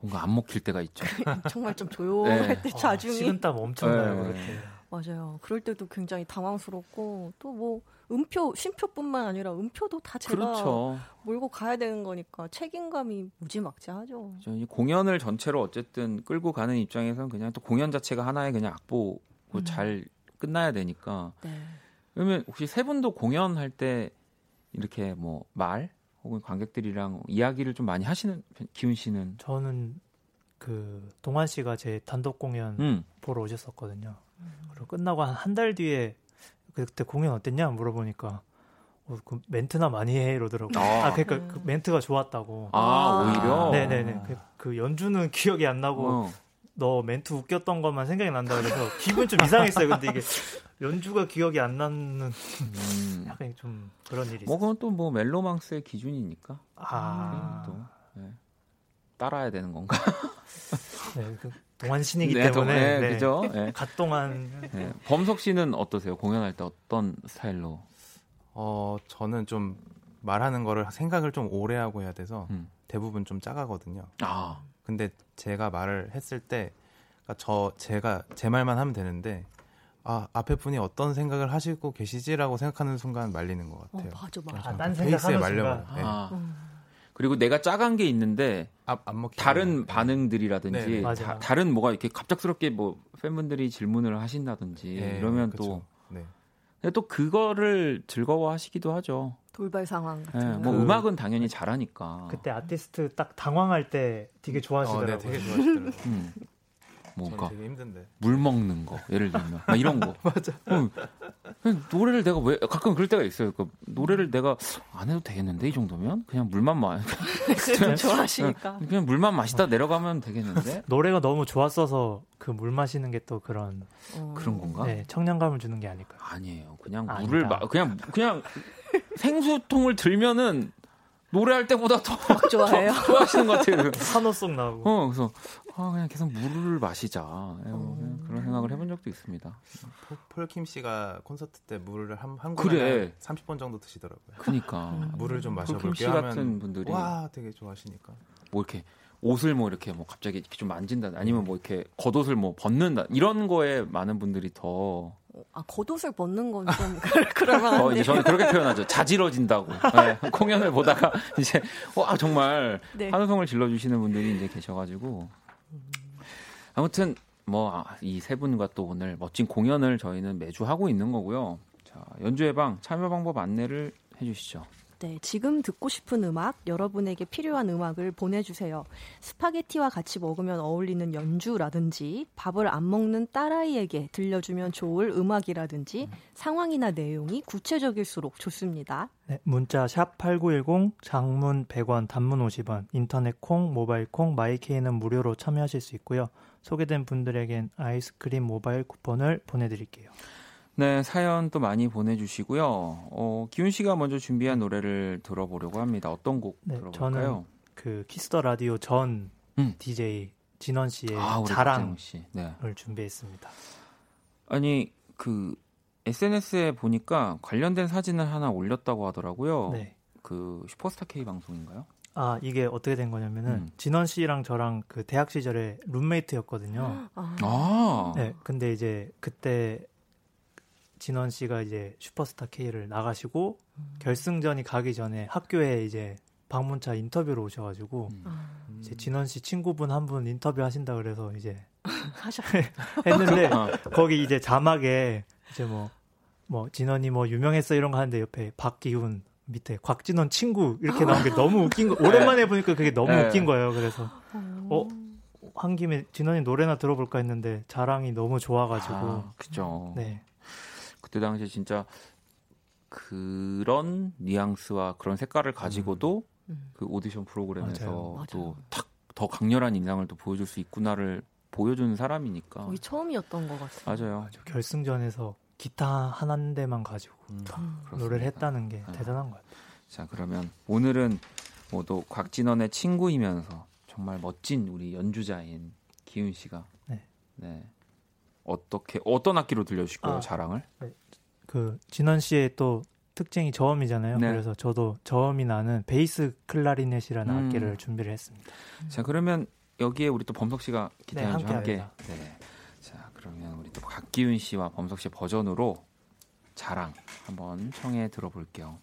뭔가 안 먹힐 때가 있죠. [LAUGHS] 정말 좀 조용할 네. 때 어, 자중이 식은땀 엄청 나요, 네. 그렇게. 맞아요. 그럴 때도 굉장히 당황스럽고 또 뭐 음표 쉼표뿐만 아니라 음표도 다 제가 그렇죠. 몰고 가야 되는 거니까 책임감이 무지막지하죠. 저이 공연을 전체로 어쨌든 끌고 가는 입장에서는 그냥 또 공연 자체가 하나의 그냥 악보고 음. 잘 끝나야 되니까. 네. 그러면 혹시 세 분도 공연할 때 이렇게 뭐 말 혹은 관객들이랑 이야기를 좀 많이 하시는 편- 기훈 씨는 저는 그 동환 씨가 제 단독 공연 음. 보러 오셨었거든요. 그리고 끝나고 한 한 달 뒤에 그때 공연 어땠냐 물어보니까 어, 그 멘트나 많이 해 이러더라고요. 아. 아, 그러니까 그 멘트가 좋았다고. 아, 아. 오히려 네네네. 그, 그 연주는 [LAUGHS] 기억이 안 나고 어. 너 멘트 웃겼던 것만 생각이 난다 그래서 기분 좀 이상했어요. 근데 이게 연주가 기억이 안 나는 음. 약간 좀 그런 일이 뭐. 그건 또 뭐 멜로망스의 기준이니까 아, 또 네. 따라야 되는 건가? [LAUGHS] 네, 그 동안 신이기 네, 때문에 네, 네. 그죠? 네. 갓동안 네. 범석 씨는 어떠세요? 공연할 때 어떤 스타일로? 어, 저는 좀 말하는 거를 생각을 좀 오래 하고 해야 돼서 음. 대부분 좀 짜가거든요. 아, 근데 제가 말을 했을 때, 그러니까 저 제가 제 말만 하면 되는데, 아 앞에 분이 어떤 생각을 하시고 계시지라고 생각하는 순간 말리는 것 어, 같아요. 맞아, 맞아. 아, 딴 베이스에 생각하는 말려버려. 순간. 네. 아. 음. 그리고 내가 짜간 게 있는데 먹히는 다른 거. 반응들이라든지 네, 네. 다, 른 뭐가 이렇게 갑작스럽게 뭐 팬분들이 질문을 하신다든지 네, 이러면 그쵸. 또 네. 근데 또 그거를 즐거워하시기도 하죠. 돌발 상황 예, 같은 뭐 거. 그- 음악은 당연히 잘하니까. 그때 아티스트 딱 당황할 때 되게 좋아하시더라고요. 어, 네, 되게 좋아하시더라고요. 음. 뭔가 되게 힘든데. 물 먹는 거 예를 들면 막 이런 거. [LAUGHS] 맞아. 노래를 내가 왜 가끔 그럴 때가 있어요. 그 노래를 내가 안 해도 되겠는데 이 정도면 그냥 물만 마 [LAUGHS] 그래도 좋아하시니까. 그냥 물만 마시다 내려가면 되겠는데 [LAUGHS] 노래가 너무 좋았어서 그 물 마시는 게 또 그런 어. 그런 건가? 네, 청량감을 주는 게 아닐까요? 아니에요. 그냥 아니다. 물을 마, 그냥 그냥 생수통을 들면은 노래할 때보다 더 좋아해요. 더 [LAUGHS] 좋아하시는 것 같아요. [LAUGHS] 산호송 나오고. 어, 그래서 아, 그냥 계속 물을 마시자. 예, 뭐 그냥 그런 생각을 해본 적도 있습니다. 폴- 폴킴 씨가 콘서트 때 물을 한, 한 그래. 곡에 30번 정도 드시더라고요. 그니까 물을 좀 폴킴 마셔볼게 씨 같은 분들이 와 되게 좋아하시니까. 뭐 이렇게 옷을 뭐 이렇게 뭐 갑자기 이렇게 좀 만진다 아니면 뭐 이렇게 겉옷을 뭐 벗는다 이런 거에 많은 분들이 더, 아 겉옷을 벗는 건 좀 그럴만 더 한데. 이제 저는 그렇게 표현하죠 자지러진다고 네, 공연을 보다가 [LAUGHS] 이제 와 정말 네. 한우성을 질러주시는 분들이 이제 계셔가지고 아무튼 뭐 이 세 분과 또 오늘 멋진 공연을 저희는 매주 하고 있는 거고요. 자 연주 예방 참여 방법 안내를 해주시죠. 네, 지금 듣고 싶은 음악, 여러분에게 필요한 음악을 보내주세요. 스파게티와 같이 먹으면 어울리는 연주라든지, 밥을 안 먹는 딸아이에게 들려주면 좋을 음악이라든지, 상황이나 내용이 구체적일수록 좋습니다. 네, 문자 샵8910 장문 100원 단문 50원 인터넷 콩 모바일 콩 마이케이는 무료로 참여하실 수 있고요. 소개된 분들에겐 아이스크림 모바일 쿠폰을 보내드릴게요. 네, 사연 또 많이 보내주시고요. 어, 기훈 씨가 먼저 준비한 노래를 들어보려고 합니다. 어떤 곡 네, 들어볼까요? 그 키스 더 라디오 전 음. DJ 진원 씨의 아, 자랑을 씨. 네. 준비했습니다. 아니 그 SNS에 보니까 관련된 사진을 하나 올렸다고 하더라고요. 네. 그 슈퍼스타 K 방송인가요? 아 이게 어떻게 된 거냐면은 음. 진원 씨랑 저랑 그 대학 시절에 룸메이트였거든요. 아, 아, 네, 근데 이제 그때 진원 씨가 이제 슈퍼스타 K를 나가시고 결승전이 가기 전에 학교에 이제 방문차 인터뷰로 오셔가지고 음. 아, 이제 진원 씨 친구분 한 분 인터뷰 하신다 그래서 이제 [LAUGHS] 하셨. [LAUGHS] 했는데 아, 거기 이제 자막에 이제 뭐뭐 진원이 뭐 유명했어 이런 거 하는데 옆에 박기훈 밑에 곽진원 친구 이렇게 나온 게 너무 웃긴 거 [LAUGHS] 오랜만에 보니까 그게 너무 네. 웃긴 거예요. 그래서 어? 한 김에 진원이 노래나 들어볼까 했는데 자랑이 너무 좋아가지고 아, 그죠. 네 그때 당시에 진짜 그런 뉘앙스와 그런 색깔을 가지고도 음. 그 오디션 프로그램에서. 또 탁 더 강렬한 인상을 또 보여줄 수 있구나를 보여주는 사람이니까. 거의 처음이었던 것 같아요. 맞아요. 저 결승전에서 기타 한 대만 가지고 음. 노래를 했다는 게 네. 대단한 것 같아요. 자 그러면 오늘은 모두 곽진원의 친구이면서 정말 멋진 우리 연주자인 기훈 씨가 네. 네. 어떻게 어떤 악기로 들려주실 거예요 아. 자랑을? 그 진원 씨의 또 특징이 저음이잖아요. 네. 그래서 저도 저음이 나는 베이스 클라리넷이라는 음. 악기를 준비를 했습니다. 자 그러면 여기에 우리 또 범석 씨가 기타 네, 연주 함께. 함께 네. 자 그러면 우리 또 곽기훈 씨와 범석 씨 버전으로 자랑 한번 청해 들어볼게요.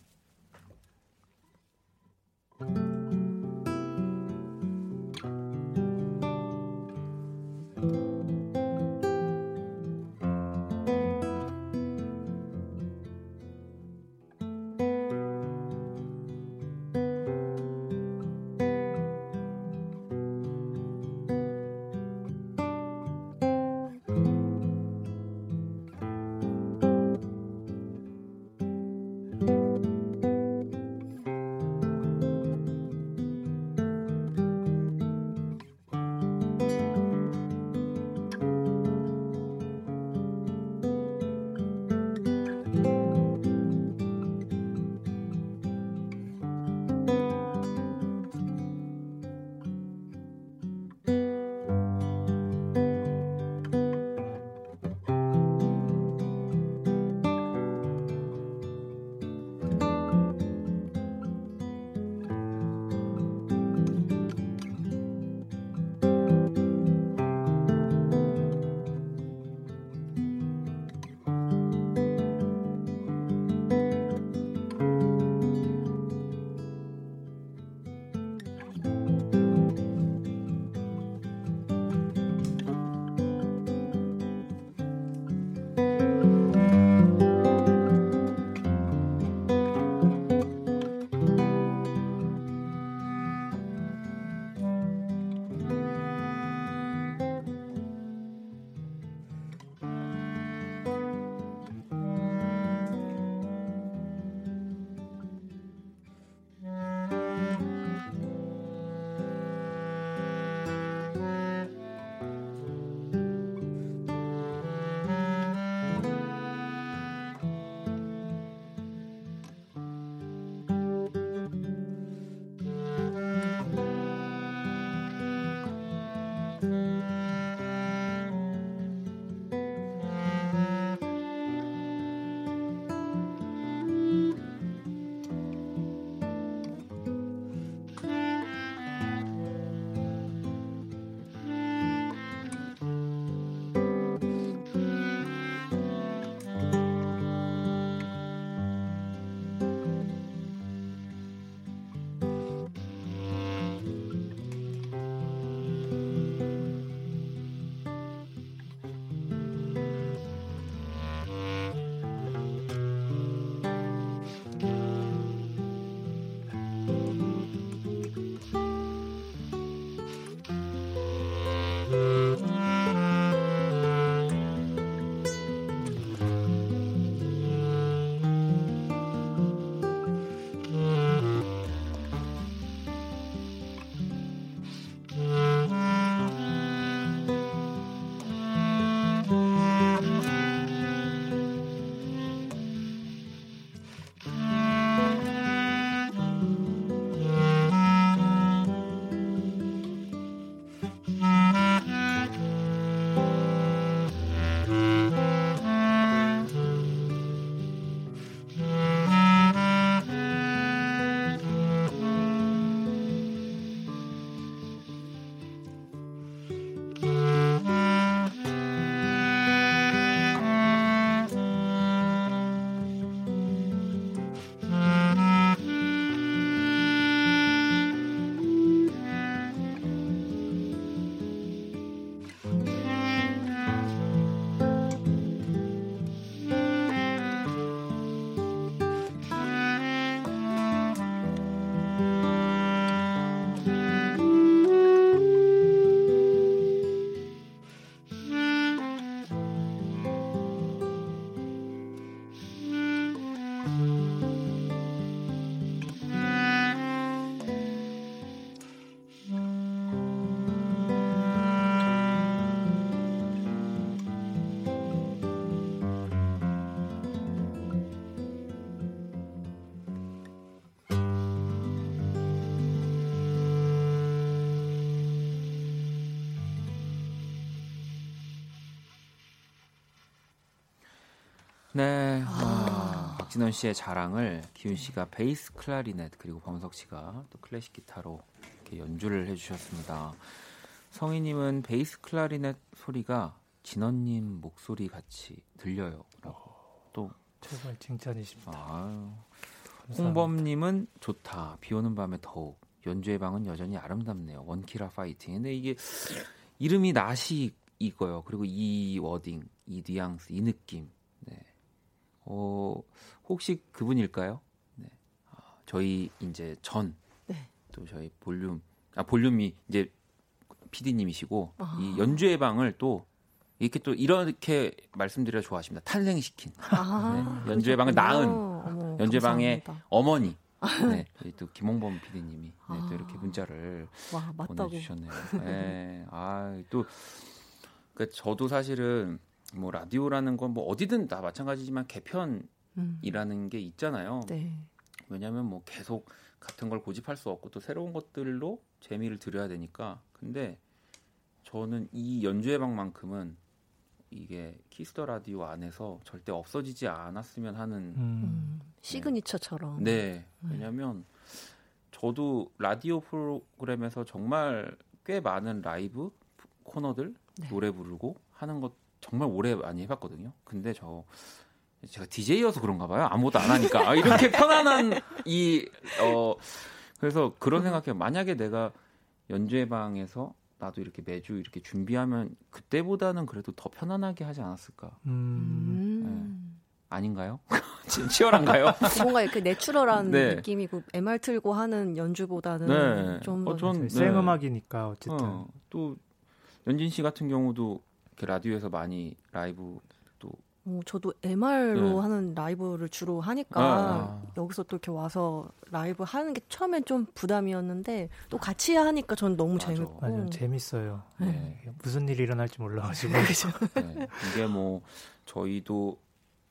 네. 아, 박진원 씨의 자랑을 기훈 씨가 베이스 클라리넷 그리고 범석 씨가 또 클래식 기타로 이렇게 연주를 해주셨습니다. 성희님은 베이스 클라리넷 소리가 진원님 목소리 같이 들려요라고 또 정말 칭찬이십니다. 아유. 감사합니다. 홍범님은 좋다. 비 오는 밤에 더욱 연주의 방은 여전히 아름답네요. 원키라 파이팅. 근데 이게 이름이 나시 이거요. 그리고 이 wording, 이 뉘앙스, 이 느낌. 네. 어, 혹시 그분일까요? 네. 아, 저희 이제 전 네. 또 저희 볼륨 아 볼륨이 이제 PD님이시고 아. 이 연주의 방을 또 이렇게 또 이렇게 말씀드려 좋아하십니다. 탄생시킨 아, 네, 연주의 방을. 낳은 어머, 연주의 방의. 어머니. 네, 저희 또 김홍범 PD님이 네, 아. 또 이렇게 문자를 와. 보내주셨네요. 네, 아또 그 저도 사실은 뭐 라디오라는 건 뭐 어디든 다 마찬가지지만 개편이라는 음. 게 있잖아요. 네. 왜냐하면 뭐 계속 같은 걸 고집할 수 없고 또 새로운 것들로 재미를 들여야 되니까. 근데 저는 이 연주의 방만큼은 이게 키스 더 라디오 안에서 절대 없어지지 않았으면 하는 음, 음, signature처럼. 네. 음. 왜냐면 저도 라디오 프로그램에서 정말 꽤 많은 라이브 코너들 네. 노래 부르고 하는 것 정말 오래 많이 해봤거든요. 근데 저 제가 DJ여서 그런가 봐요. 아무것도 안 하니까 아, 이렇게 편안한 이 어 그래서 그런 생각해요. 만약에 내가 연주회 방에서 나도 이렇게 매주 이렇게 준비하면 그때보다는 그래도 더 편안하게 하지 않았을까? 음, 음. 아닌가요? [LAUGHS] 치- 치열한가요? [LAUGHS] 뭔가 이렇게 내추럴한 네. 느낌이고 MR 틀고 하는 연주보다는 네. 좀 어, 더 전- 네. 생음악이니까 어쨌든 어, 또 연진 씨 같은 경우도 이렇게 라디오에서 많이 라이브 또 어, 저도 MR로 네. 하는 라이브를 주로 하니까 아, 여기서 또 이렇게 와서 라이브 하는 게 처음엔 좀 부담이었는데 또 같이 하니까 전 너무 맞아. 재밌고 맞아요. 재밌어요. 네. 무슨 일이 일어날지 몰라가지고 [LAUGHS] 네. 이게 뭐 저희도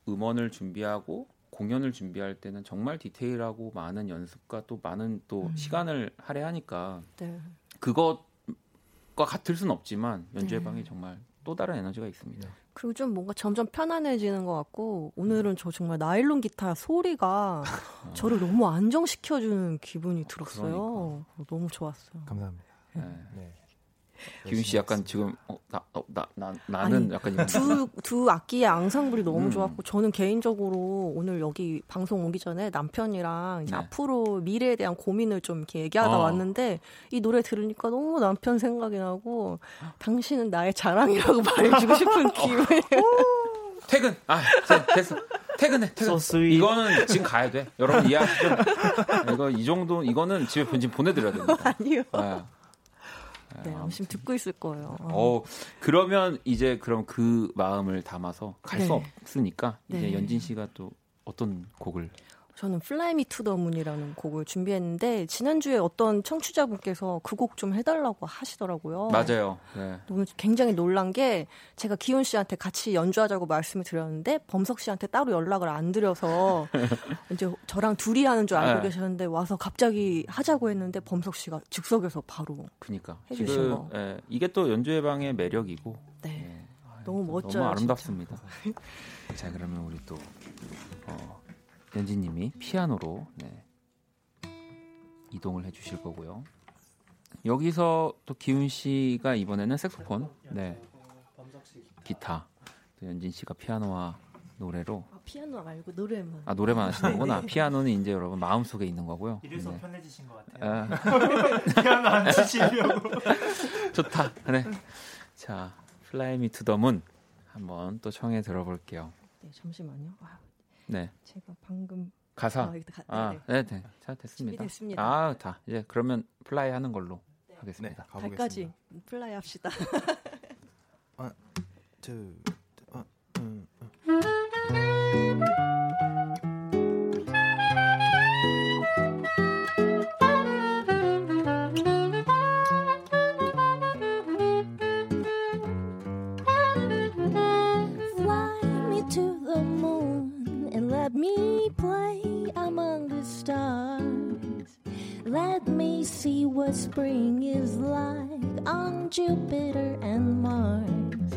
음원을 준비하고 공연을 준비할 때는 정말 디테일하고 많은 연습과 또 많은 또 음. 시간을 할애하니까 네. 그것과 같을 수는 없지만 연주회 네. 방이 정말 또 다른 에너지가 있습니다. 그리고 좀 뭔가 점점 편안해지는 것 같고 오늘은 저 정말 나일론 기타 소리가 [LAUGHS] 저를 너무 안정시켜주는 기분이 들었어요. 너무 좋았어요. 감사합니다. 네. 네. 기훈 씨 약간 지금 어, 나, 어, 나, 나, 나는 아니, 약간 두, 두 악기의 앙상블이 너무 음. 좋았고 저는 개인적으로 오늘 여기 방송 오기 전에 남편이랑 이제 네. 앞으로 미래에 대한 고민을 좀 이렇게 얘기하다 어. 왔는데 이 노래 들으니까 너무 남편 생각이 나고 당신은 나의 자랑이라고 [LAUGHS] 말해주고 싶은 기분이 [LAUGHS] 퇴근. 아, 됐- 됐어. 퇴근해. 퇴근. So sweet. 이거는 지금 가야 돼. 여러분 이해하시죠? 이거 이 정도 이거는 집에 편집 보내드려야 됩니다. [LAUGHS] 아니요. 네. 네, 아무튼 듣고 있을 거예요. 어. 어 그러면 이제 그럼 그 마음을 담아서 갈수 네. 없으니까 이제 네. 연진 씨가 또 어떤 곡을 저는 Fly Me to the Moon이라는 곡을 준비했는데 지난주에 어떤 청취자분께서 그 곡 좀 해달라고 하시더라고요. 맞아요. 네. 오늘 굉장히 놀란 게 제가 기훈 씨한테 같이 연주하자고 말씀을 드렸는데 범석 씨한테 따로 연락을 안 드려서 [LAUGHS] 이제 저랑 둘이 하는 줄 알고 네. 계셨는데 와서 갑자기 하자고 했는데 범석 씨가 즉석에서 바로 그니까 해주신 지금 거. 예, 이게 또 연주의 방의 매력이고 네. 예, 너무 또 멋져요, 너무 아름답습니다. [LAUGHS] 자 그러면 우리 또 어, 연진님이 피아노로 네, 이동을 해주실 거고요. 여기서 또 기훈 씨가 이번에는 색소폰, 네, 기타, 또 연진 씨가 피아노와 노래로 아, 피아노 말고 노래만 아 노래만 하시는 거구나. 피아노는 이제 여러분 마음 속에 있는 거고요. 이래서 네. 편해지신 것 같아요. 아, [LAUGHS] 피아노 안 치시려고. [LAUGHS] 좋다. 네. 자, Fly Me to the Moon 한번 또 청해 들어볼게요. 네, 잠시만요. 아, 네. 제가 방금 가사. 아, 아, 네, 네, 네. 자, 됐습니다. 준비됐습니다. 아, 다. 이제 그러면 fly 하는 걸로 네, 하겠습니다. 가보겠습니다. 발까지 fly 합시다. two, 어, 음, 음. Fly play among the stars. Let me see what spring is like on Jupiter and Mars.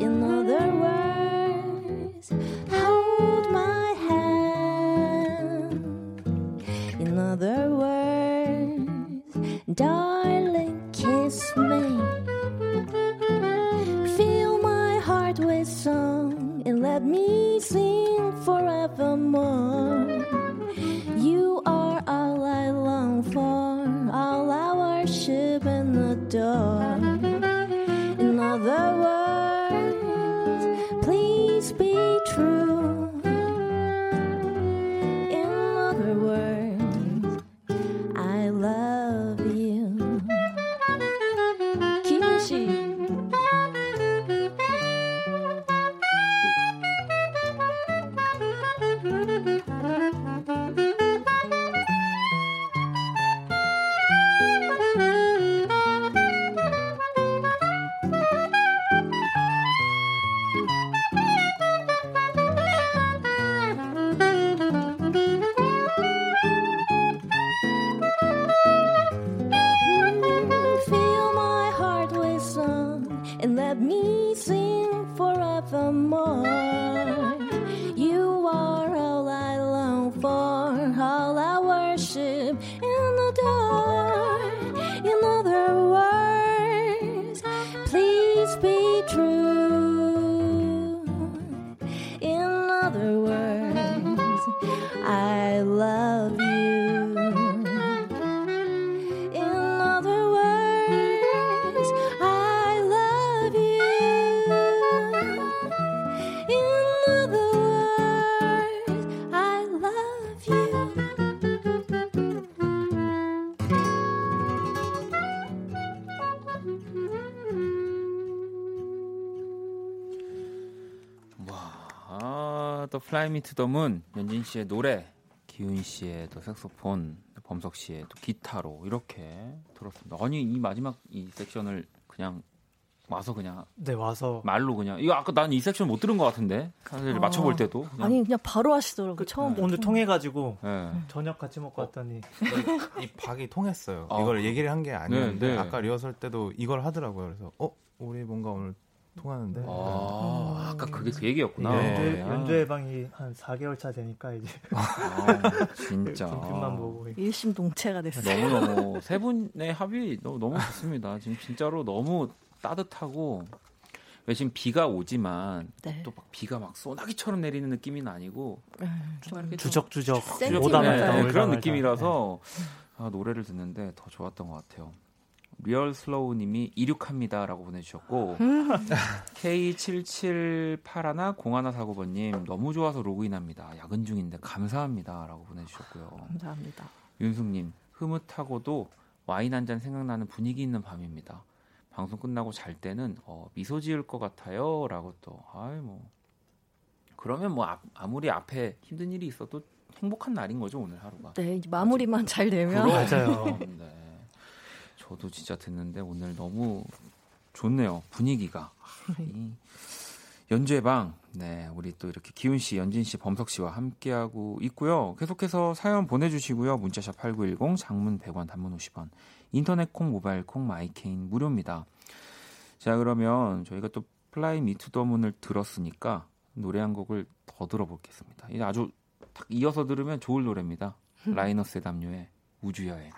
In other words, hold my hand. In other words, darling, kiss me. Fill my heart with song and let me sing forevermore. You are all I long for, all I worship and adore. Fly Me to the Moon 연진 씨의 노래, 기훈 씨의 또 색소폰, 범석 씨의 또 기타로 이렇게 들었습니다. 아니 이 마지막 이 섹션을 그냥 와서 그냥 네 와서 말로 그냥 이거 아까 난 이 섹션 못 들은 것 같은데 사실 어. 맞춰볼 때도 그냥, 아니 그냥 바로 하시더라고 처음 오늘 통해가지고 예. 저녁 같이 먹고 왔더니 이 박이 통했어요. 아, 이걸 얘기를 한 게 아니었는데 네, 네. 아까 리허설 때도 이걸 하더라고요. 그래서 어 우리 뭔가 오늘 통하는데 아, 아까 그게 그 얘기였구나. 연주 야. 연주 예방이 한 4개월 차 되니까 이제 [LAUGHS] 아, 진짜. 손끝만 보고 일심동체가 됐어요. 너무 너무 세 분의 합이 너무 너무 좋습니다. 지금 진짜로 너무 따뜻하고 왜 지금 비가 오지만 네. 또막 비가 막 소나기처럼 내리는 느낌은 아니고 좀 주적주적. 오다 네, 말다 네, 올다 그런 말다. 느낌이라서 아, 노래를 듣는데 더 좋았던 것 같아요. 리얼 슬로우님이 이륙합니다라고 보내주셨고 K77810149번님 너무 좋아서 로그인합니다. 야근 중인데 감사합니다라고 보내주셨고요. 감사합니다. 윤숙님 흐뭇하고도 와인 한 잔 생각나는 분위기 있는 밤입니다. 방송 끝나고 잘 때는 어, 미소 지을 것 같아요라고 또 아이 뭐 그러면 뭐 아, 아무리 앞에 힘든 일이 있어도 행복한 날인 거죠 오늘 하루가. 네, 이제 마무리만 잘 되면 맞아요. 네. 저도 진짜 듣는데 오늘 너무 좋네요 분위기가. 아, 이 연주의 방, 네 우리 또 이렇게 기훈 씨, 연진 씨, 범석 씨와 함께하고 있고요. 계속해서 사연 보내주시고요. 문자샵 #8910 장문 100원, 단문 50원, 인터넷 콩, 모바일 콩, 마이케인 무료입니다. 자 그러면 저희가 또 Fly Me to the Moon을 들었으니까 노래 한 곡을 더 들어보겠습니다. 아주 딱 이어서 들으면 좋을 노래입니다. [LAUGHS] 라이너스의 담요의 우주여행.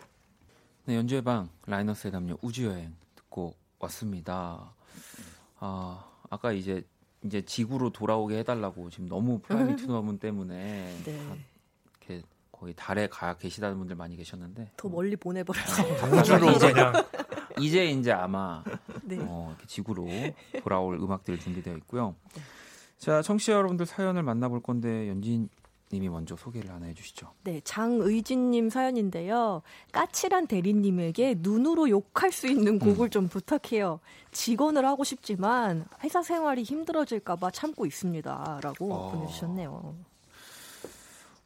네, 연주의 방 라이너스의 담요 우주여행 듣고 왔습니다. 아, 아까 이제 이제 지구로 돌아오게 해달라고 지금 너무 Fly to the Moon 때문에 네. 다 이렇게 거의 달에 가 계시다는 분들 많이 계셨는데 더 멀리 보내버려서 우주로 이제- 그냥 이제 이제 아마 네. 어, 이렇게 지구로 돌아올 음악들이 준비되어 있고요. 자, 청취자 여러분들 사연을 만나볼 건데 연진 님이 먼저 소개를 하나 해주시죠. 네, 장의진님 사연인데요. 까칠한 대리님에게 눈으로 욕할 수 있는 곡을 좀 부탁해요. 직원을 하고 싶지만 회사 생활이 힘들어질까봐 참고 있습니다.라고 어. 보내주셨네요.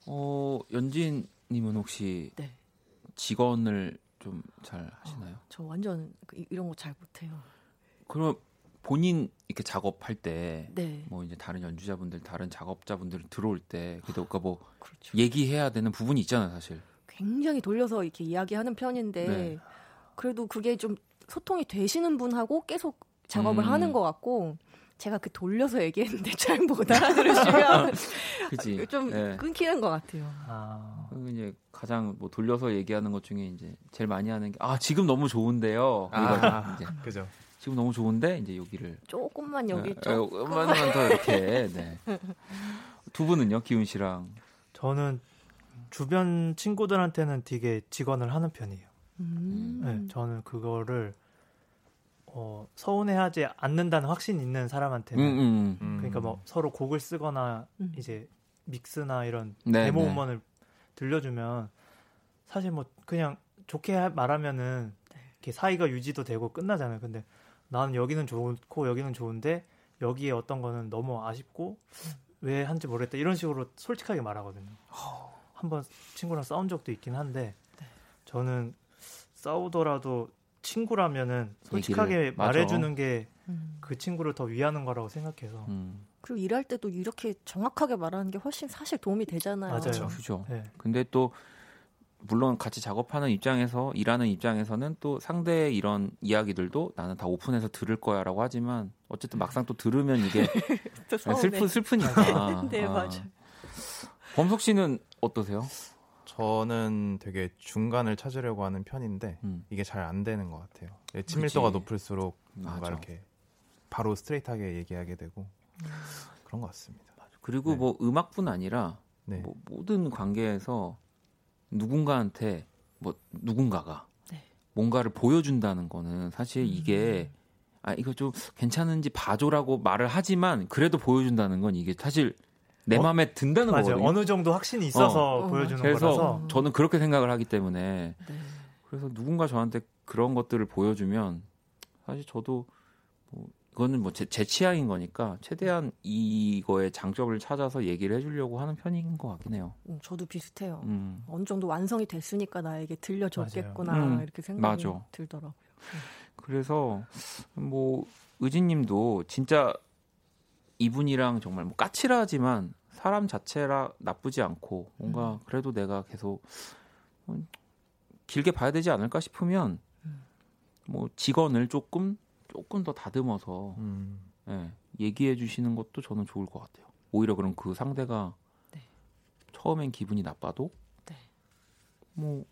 어, 연진 님은 혹시 네, 직원을 좀 잘 하시나요? 저 완전 이런 거 잘 못해요. 그럼 본인 이렇게 작업할 때 네, 뭐 이제 다른 연주자분들, 다른 작업자분들 들어올 때 그래도 그러니까 뭐 그렇죠. 얘기해야 되는 부분이 있잖아요, 사실. 굉장히 돌려서 이렇게 이야기하는 편인데 네. 그래도 그게 좀 소통이 되시는 분하고 계속 작업을 음. 하는 것 같고 제가 그 돌려서 얘기했는데 잘못 알아들으시면 그지? 좀 네. 끊기는 것 같아요. 아, 그리고 이제 가장 뭐 돌려서 얘기하는 것 중에 이제 제일 많이 하는 게 아 지금 너무 좋은데요. 아. 이거 이제 그죠. 지금 너무 좋은데 이제 여기를 조금만 여기 네, 좀 조금만 더 이렇게 네. [LAUGHS] 두 분은요, 기훈 씨랑 저는 주변 친구들한테는 되게 직언을 하는 편이에요. 음. 네, 저는 그거를 어, 서운해하지 않는다는 확신 있는 음, 사람한테는 음, 음. 그러니까 뭐 서로 곡을 쓰거나 음. 이제 믹스나 이런 네, 데모 네. 음원을 들려주면 사실 뭐 그냥 좋게 하- 말하면은 네. 이렇게 사이가 유지도 되고 끝나잖아요. 근데 나는 여기는 좋고 여기는 좋은데 여기에 어떤 거는 너무 아쉽고 왜 한지 모르겠다 이런 식으로 솔직하게 말하거든요. 한번 친구랑 싸운 적도 있긴 한데 네. 저는 싸우더라도 친구라면은 솔직하게. 말해주는 게그 음. 친구를 더 위하는 거라고 생각해서 음. 그리고 일할 때도 이렇게 정확하게 말하는 게 훨씬 사실 도움이 되잖아요. 맞아요. 그죠. 네. 근데 또 물론 같이 작업하는 입장에서 일하는 입장에서는 또 상대의 이런 이야기들도 나는 다 오픈해서 들을 거야라고 하지만 어쨌든 막상 또 들으면 이게 [LAUGHS] 또 서운해. 슬프 슬프니까. [LAUGHS] 네, 아. 맞아요. 범석 씨는 어떠세요? 저는 되게 중간을 찾으려고 하는 편인데 음. 이게 잘 안 되는 것 같아요. 예, 친밀도가 그치. 높을수록 뭔가 맞아. 이렇게 바로 스트레이트하게 얘기하게 되고 그런 것 같습니다. 그리고 네. 뭐 음악뿐 아니라 네. 뭐 모든 관계에서 누군가한테 뭐 누군가가 네. 뭔가를 보여준다는 거는 사실 이게 아 이거 좀 괜찮은지 봐줘라고 말을 하지만 그래도 보여준다는 건 이게 사실 내 어? 마음에 든다는 맞아요. 거거든요. 어느 정도 확신이 있어서 어, 보여주는 그래서 거라서 저는 그렇게 생각을 하기 때문에 네. 그래서 누군가 저한테 그런 것들을 보여주면 사실 저도 뭐 이거는 뭐제 취향인 거니까 최대한 이거의 장점을 찾아서 얘기를 해주려고 하는 편인 것 같긴 해요. 음, 저도 비슷해요. 음. 어느 정도 완성이 됐으니까 나에게 들려줬겠구나. 음, 이렇게 생각이 맞아. 들더라고요. 그래서 뭐 의진님도 진짜 이분이랑 정말 뭐 까칠하지만 사람 자체라 나쁘지 않고 뭔가 그래도 내가 계속 음, 길게 봐야 되지 않을까 싶으면 뭐 직원을 조금 조금 더 다듬어서 음. 예, 얘기해 주시는 것도 저는 좋을 것 같아요. 오히려 그럼 그 상대가 네. 처음엔 기분이 나빠도 네. 뭐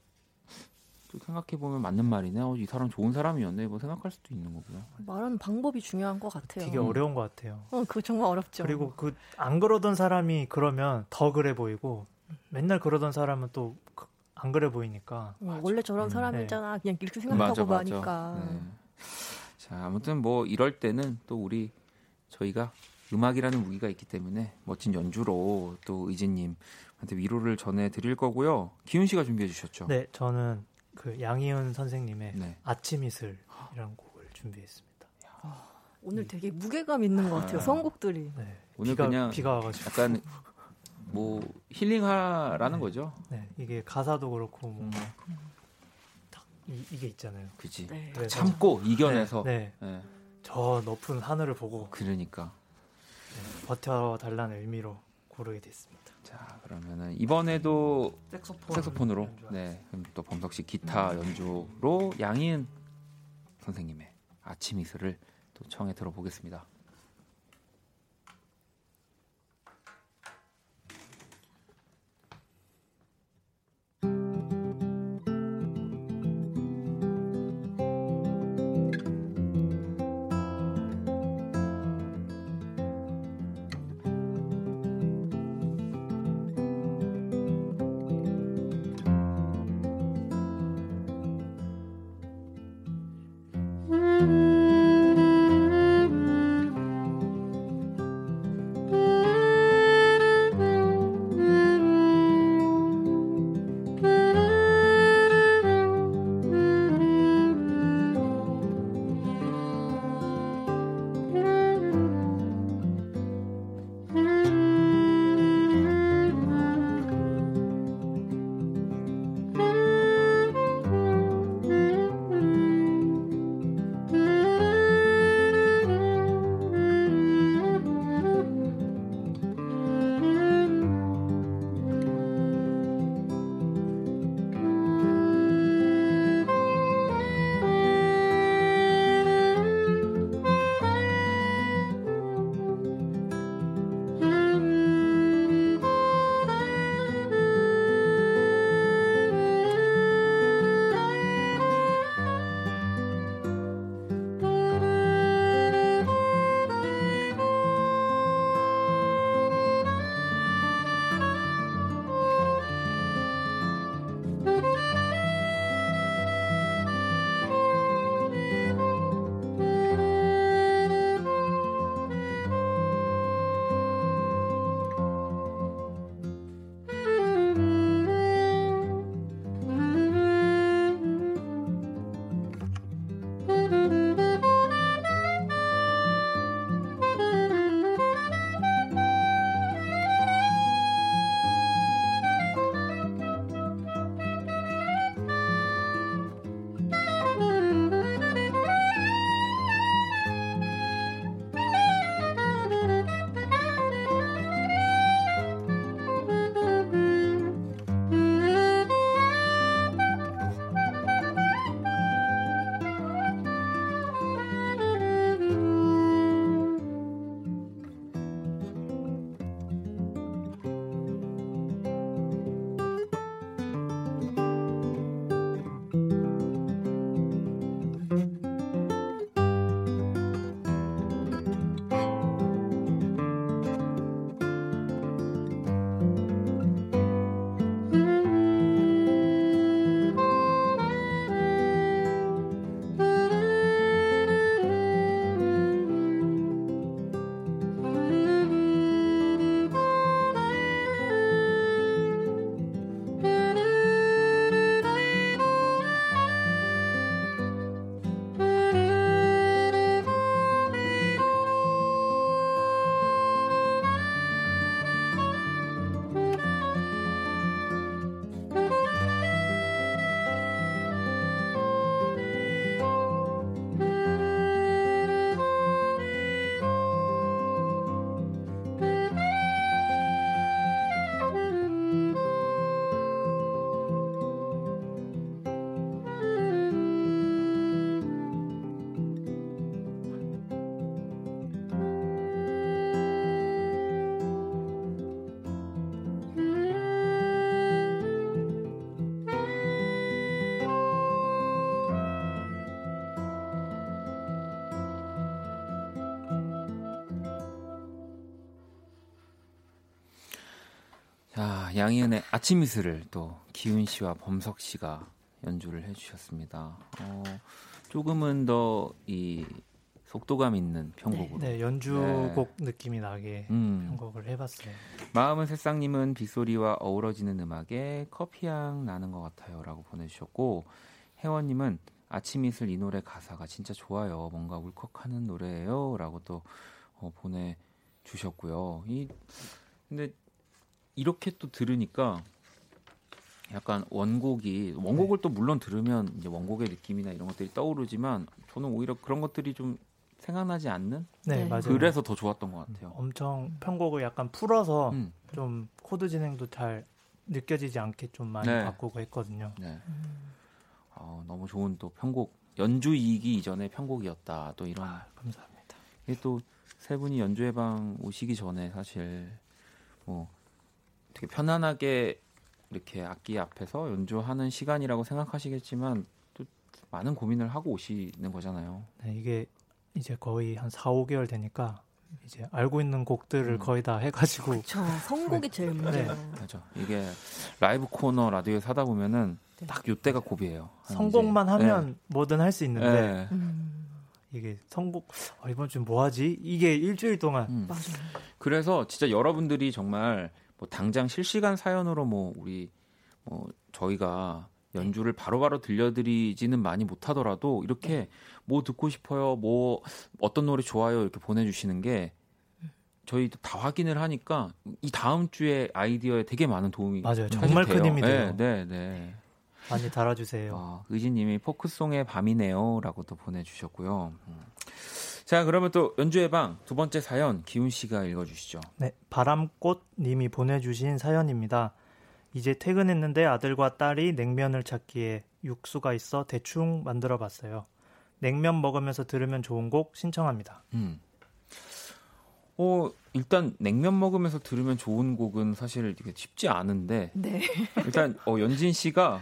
생각해 보면 맞는 말이네. 어, 이 사람 좋은 사람이었네. 뭐 생각할 수도 있는 거고요. 말하는 방법이 중요한 것 같아요. 되게 어려운 것 같아요. 어, 그거 정말 어렵죠. 그리고 그 안 그러던 사람이 그러면 더 그래 보이고 맨날 그러던 사람은 또 안 그래 보이니까 어, 원래 저런 음, 사람이잖아. 그냥 이렇게 생각하고 마니까. 네. 자, 아무튼 뭐 이럴 때는 또 우리 저희가 음악이라는 무기가 있기 때문에 멋진 연주로 또 의진님한테 위로를 전해 드릴 거고요. 기훈 씨가 준비해 주셨죠? 네 저는 그 양희은 선생님의 네. 아침 이슬이라는 곡을 준비했습니다. 오늘 되게 무게감 있는 것 같아요. 아. 선곡들이. 네, 오늘 비가, 그냥 비가 와가지고 약간 뭐 힐링하라는 네. 거죠. 네, 이게 가사도 그렇고 뭐 음, 딱 이, 이게 있잖아요. 그지. 네. 그래서 참고 이겨내서. 네, 네. 네, 저 높은 하늘을 보고 그러니까. 네, 버텨달라는 의미로 고르게 됐습니다. 자, 그러면은 이번에도 색소폰 색소폰으로 연주하겠습니다. 네, 그럼 또 범석 씨 기타 연주로 양희은 선생님의 아침 이슬을 또 청해 들어보겠습니다. 양희은의 아침 이슬을 또 기훈 씨와 범석 씨가 연주를 해주셨습니다. 어, 조금은 더 이 속도감 있는 편곡으로. 네, 연주곡 느낌이 나게 음. 편곡을 해봤어요. 마음은 새싹님은 빗소리와 어우러지는 음악에 커피향 나는 것 같아요라고 보내주셨고 혜원님은 아침 이슬 이 노래 가사가 진짜 좋아요. 뭔가 울컥하는 노래예요라고 또 어, 보내주셨고요. 이 근데 이렇게 또 들으니까 약간 원곡이 원곡을 또 물론 들으면 이제 원곡의 느낌이나 이런 것들이 떠오르지만 저는 오히려 그런 것들이 좀 생각나지 않는 네, 네. 맞아요. 그래서 더 좋았던 것 같아요. 엄청 편곡을 약간 풀어서 음, 좀 코드 진행도 잘 느껴지지 않게 좀 많이 네. 바꾸고 했거든요. 네. 어, 너무 좋은 또 편곡 연주 이기 이전의 편곡이었다. 또 이런 아, 감사합니다. 이게 또 세 분이 연주회 방 오시기 전에 사실 뭐 되게 편안하게 이렇게 악기 앞에서 연주하는 시간이라고 생각하시겠지만 또 많은 고민을 하고 오시는 거잖아요. 네, 이게 이제 거의 한 4, 5개월 되니까 이제 알고 있는 곡들을 음. 거의 다 해가지고 그쵸. 선곡이 제일 문제예요. 맞아. 이게 라이브 코너 라디오에 사다 보면은 네. 딱 요때가 고비예요. 한 선곡만 이제- 하면 뭐든 할수 네. 있는데 네. 음, 이게 선곡 아, 이번 주 뭐 하지? 이게 일주일 동안 음. 맞아요. 그래서 진짜 여러분들이 정말 뭐 당장 실시간 사연으로 뭐 우리 뭐 저희가 연주를 바로바로 들려드리지는 많이 못하더라도 이렇게 뭐 듣고 싶어요, 뭐 어떤 노래 좋아요 이렇게 보내주시는 게 저희도 다 확인을 하니까 이 다음 주에 아이디어에 되게 많은 도움이 맞아요. 정말 돼요. 큰 힘이 네, 돼요. 네, 네. 많이 달아주세요. 아, 의진님이 포크송의 밤이네요라고 또 보내주셨고요. 음. 자, 그러면 또 연주회 방두 번째 사연 기훈 씨가 읽어주시죠. 네, 바람꽃님이 보내주신 사연입니다. 이제 퇴근했는데 아들과 딸이 냉면을 찾기에 육수가 있어 대충 만들어봤어요. 냉면 먹으면서 들으면 좋은 곡 신청합니다. 음. 어, 일단 냉면 먹으면서 들으면 좋은 곡은 사실 이게 쉽지 않은데 네. 일단 어, 연진 씨가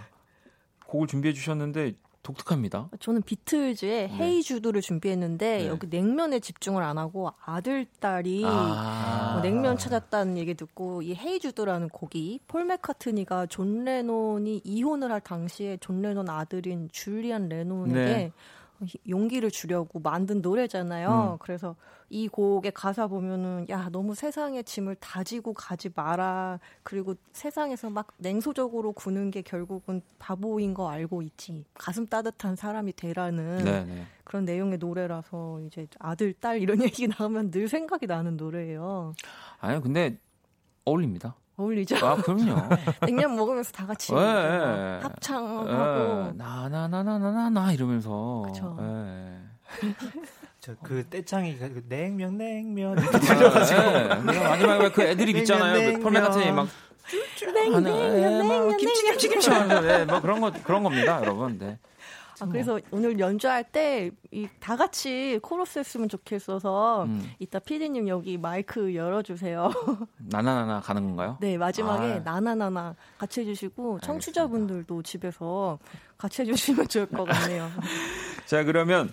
곡을 준비해 주셨는데 독특합니다. 저는 비틀즈의 네. Hey Jude를 준비했는데 네. 여기 냉면에 집중을 안 하고 아들 딸이 아. 뭐 냉면 찾았다는 얘기 듣고 이 Hey Jude라는 곡이 폴 맥카트니가 존 레논이 이혼을 할 당시에 존 레논 아들인 줄리안 레논에게 네. 용기를 주려고 만든 노래잖아요. 그래서 이 곡의 가사 보면은 야 너무 세상의 짐을 다 지고 가지 마라. 그리고 세상에서 막 냉소적으로 구는 게 결국은 바보인 거 알고 있지. 가슴 따뜻한 사람이 되라는 네, 네. 그런 내용의 노래라서 이제 아들 딸 이런 [LAUGHS] 얘기 나오면 늘 생각이 나는 노래예요. 아니요, 근데 어울립니다. 어울리죠? 아, 그럼요. [LAUGHS] 냉면 먹으면서 다 같이 예, 예. 막 합창하고 나나나나나 나 이러면서 그쵸. 예. [LAUGHS] 저그 떼창이 그 냉면 냉면 아, 예. 그냥 마지막에 그 애드립 냉면, 있잖아요. 그폴 맥카트니 냉면. 막 냉면 하는, 예, 막 김치 김치 김치 하면서 네, 뭐 그런 거 그런 겁니다, 여러분. 네. 아, 그래서 오늘 연주할 때 이 다 같이 코러스 했으면 좋겠어서 음, 이따 피디님 여기 마이크 열어주세요. [LAUGHS] 나나나나 가는 건가요? 네 마지막에 아. 나나나나 같이 해주시고 청취자분들도 집에서 같이 해주시면 좋을 것 같네요. [LAUGHS] 자 그러면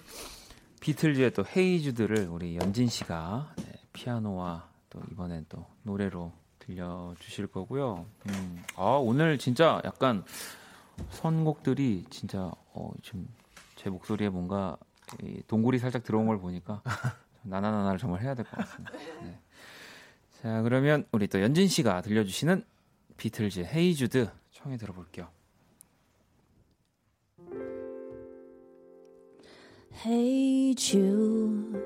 비틀즈의 또 헤이주드를 우리 연진 씨가 네, 피아노와 또 이번엔 또 노래로 들려주실 거고요. 음, 아 오늘 진짜 약간 선곡들이 진짜 어, 지금 제 목소리에 뭔가 이 동굴이 살짝 들어온 걸 보니까 [LAUGHS] 나나나나를 정말 해야 될 것 같습니다. 네. 자 그러면 우리 또 연진 씨가 들려주시는 비틀즈의 헤이주드 청해 들어볼게요. Hey Jude,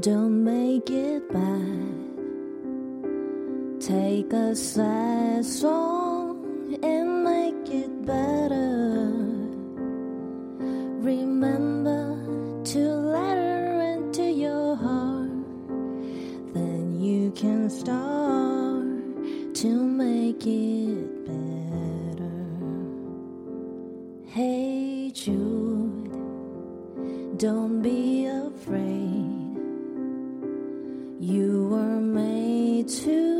don't make it bad. Take a sad song and make it better. Remember to let her into your heart, then you can start to make it better. Hey Jude. Don't be afraid. You were made to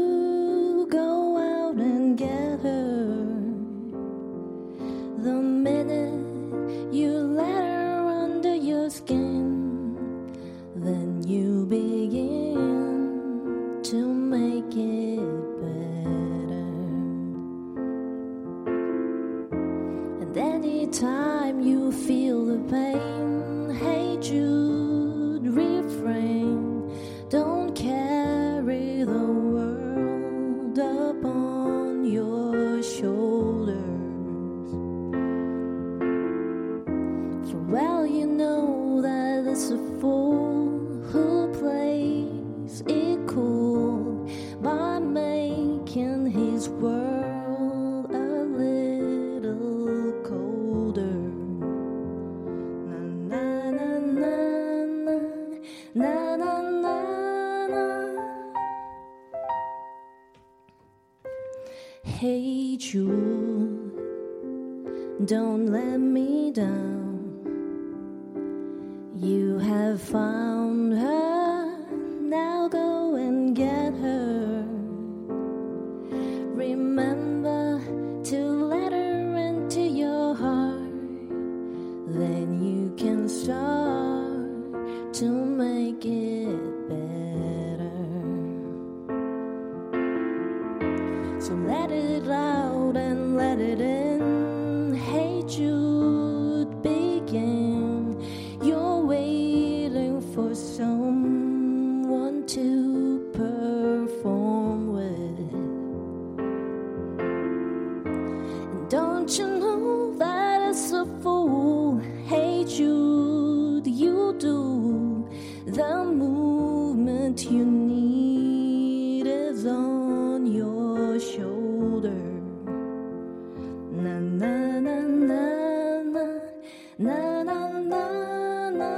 na na na na.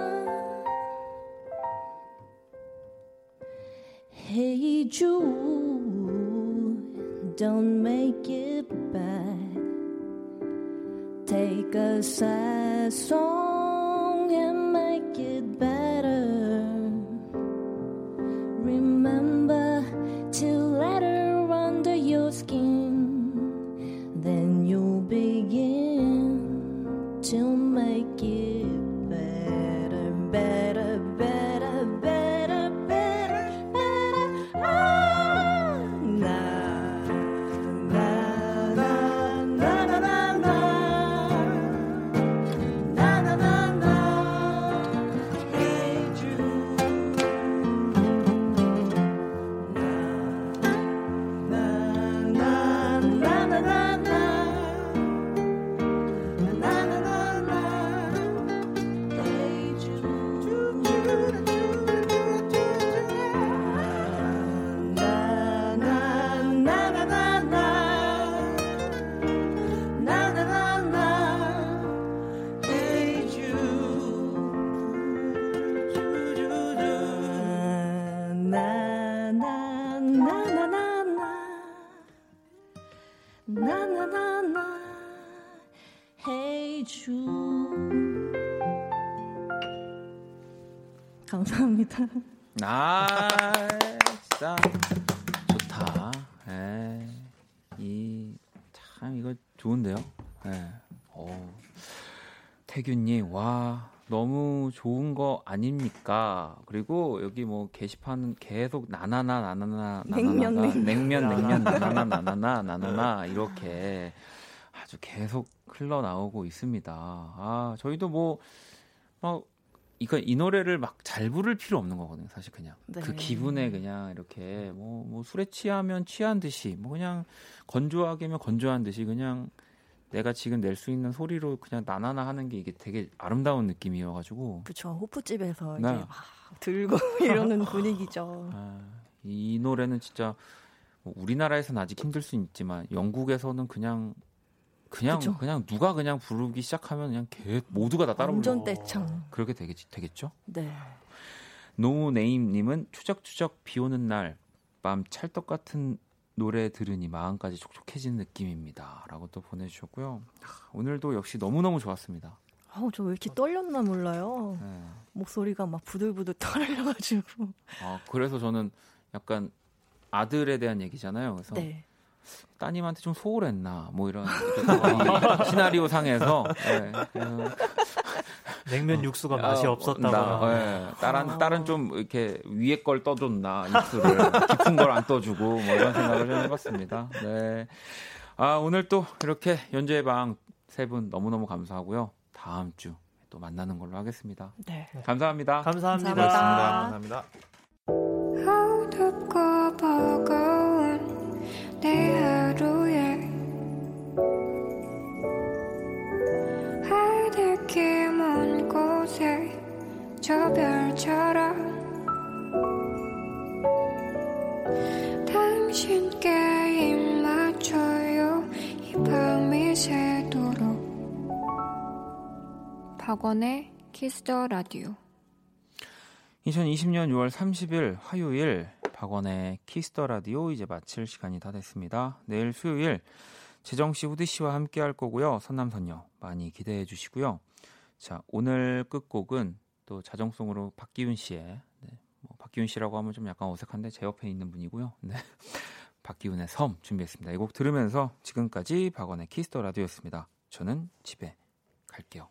Hey Jude, don't make it bad. Take a sad song 게시판은 계속 나나나, 나나나, 냉면, 나나나가 냉면. 냉면, 냉면, 나나나, 나나나, 나나나, 이렇게 아주 계속 흘러나오고 있습니다. 아, 저희도 뭐, 막, 이거 이 노래를 막 잘 부를 필요 없는 거거든요. 사실 그냥 네. 그 기분에 그냥 이렇게 뭐, 뭐 술에 취하면 취한 듯이 뭐 그냥 건조하게면 건조한 듯이 그냥 내가 지금 낼 수 있는 소리로 그냥 나나나 하는 게 이게 되게 아름다운 느낌이어가지고 그쵸 호프집에서 네. 이제 막 들고 [LAUGHS] 이러는 분위기죠. 아, 이 노래는 진짜 뭐 우리나라에서는 아직 힘들 수 있지만 영국에서는 그냥 그냥 그쵸. 그냥 누가 그냥 부르기 시작하면 그냥 개, 모두가 다 따라 부르고 떼창. 그렇게 되겠, 되겠죠? 네. 노네임님은 추적추적 비오는 날 밤 찰떡 같은 노래 들으니 마음까지 촉촉해지는 느낌입니다.라고 또 보내주셨고요. 하, 오늘도 역시 너무 너무 좋았습니다. 아우 저 왜 이렇게 떨렸나 몰라요. 네. 목소리가 막 부들부들 떨려가지고. 아, 그래서 저는 약간 아들에 대한 얘기잖아요. 그래서 네. 따님한테 좀 소홀했나 뭐 이런 이 [LAUGHS] 시나리오 상에서 네, 냉면 육수가 맛이 아, 없었다거나 나, 예. 딸은 아. 딸은 좀 이렇게 위에 걸 떠줬나 육수를 깊은 걸 안 떠주고 뭐 이런 생각을 좀 해봤습니다. 네. 아 오늘 또 이렇게 연주의 방 세 분 너무너무 감사하고요. 다음 주 또 만나는 걸로 하겠습니다. 네. 감사합니다. 감사합니다. 감사합니다. 감사합니다. 저 별처럼 당신께 입 맞춰요 이 밤이 새도록 박원의 키스 더 라디오 2020년 6월 30일 화요일 박원의 키스 더 라디오 이제 마칠 시간이 다 됐습니다. 내일 수요일 재정 씨, 후디 씨와 함께 할 거고요. 선남선녀 많이 기대해 주시고요. 자, 오늘 끝곡은 또 자정송으로 박기훈 씨의 네, 뭐 박기훈 씨라고 하면 좀 약간 어색한데 제 옆에 있는 분이고요. 네. [LAUGHS] 박기훈의 섬 준비했습니다. 이 곡 들으면서 지금까지 박원의 키스 더 라디오였습니다. 저는 집에 갈게요.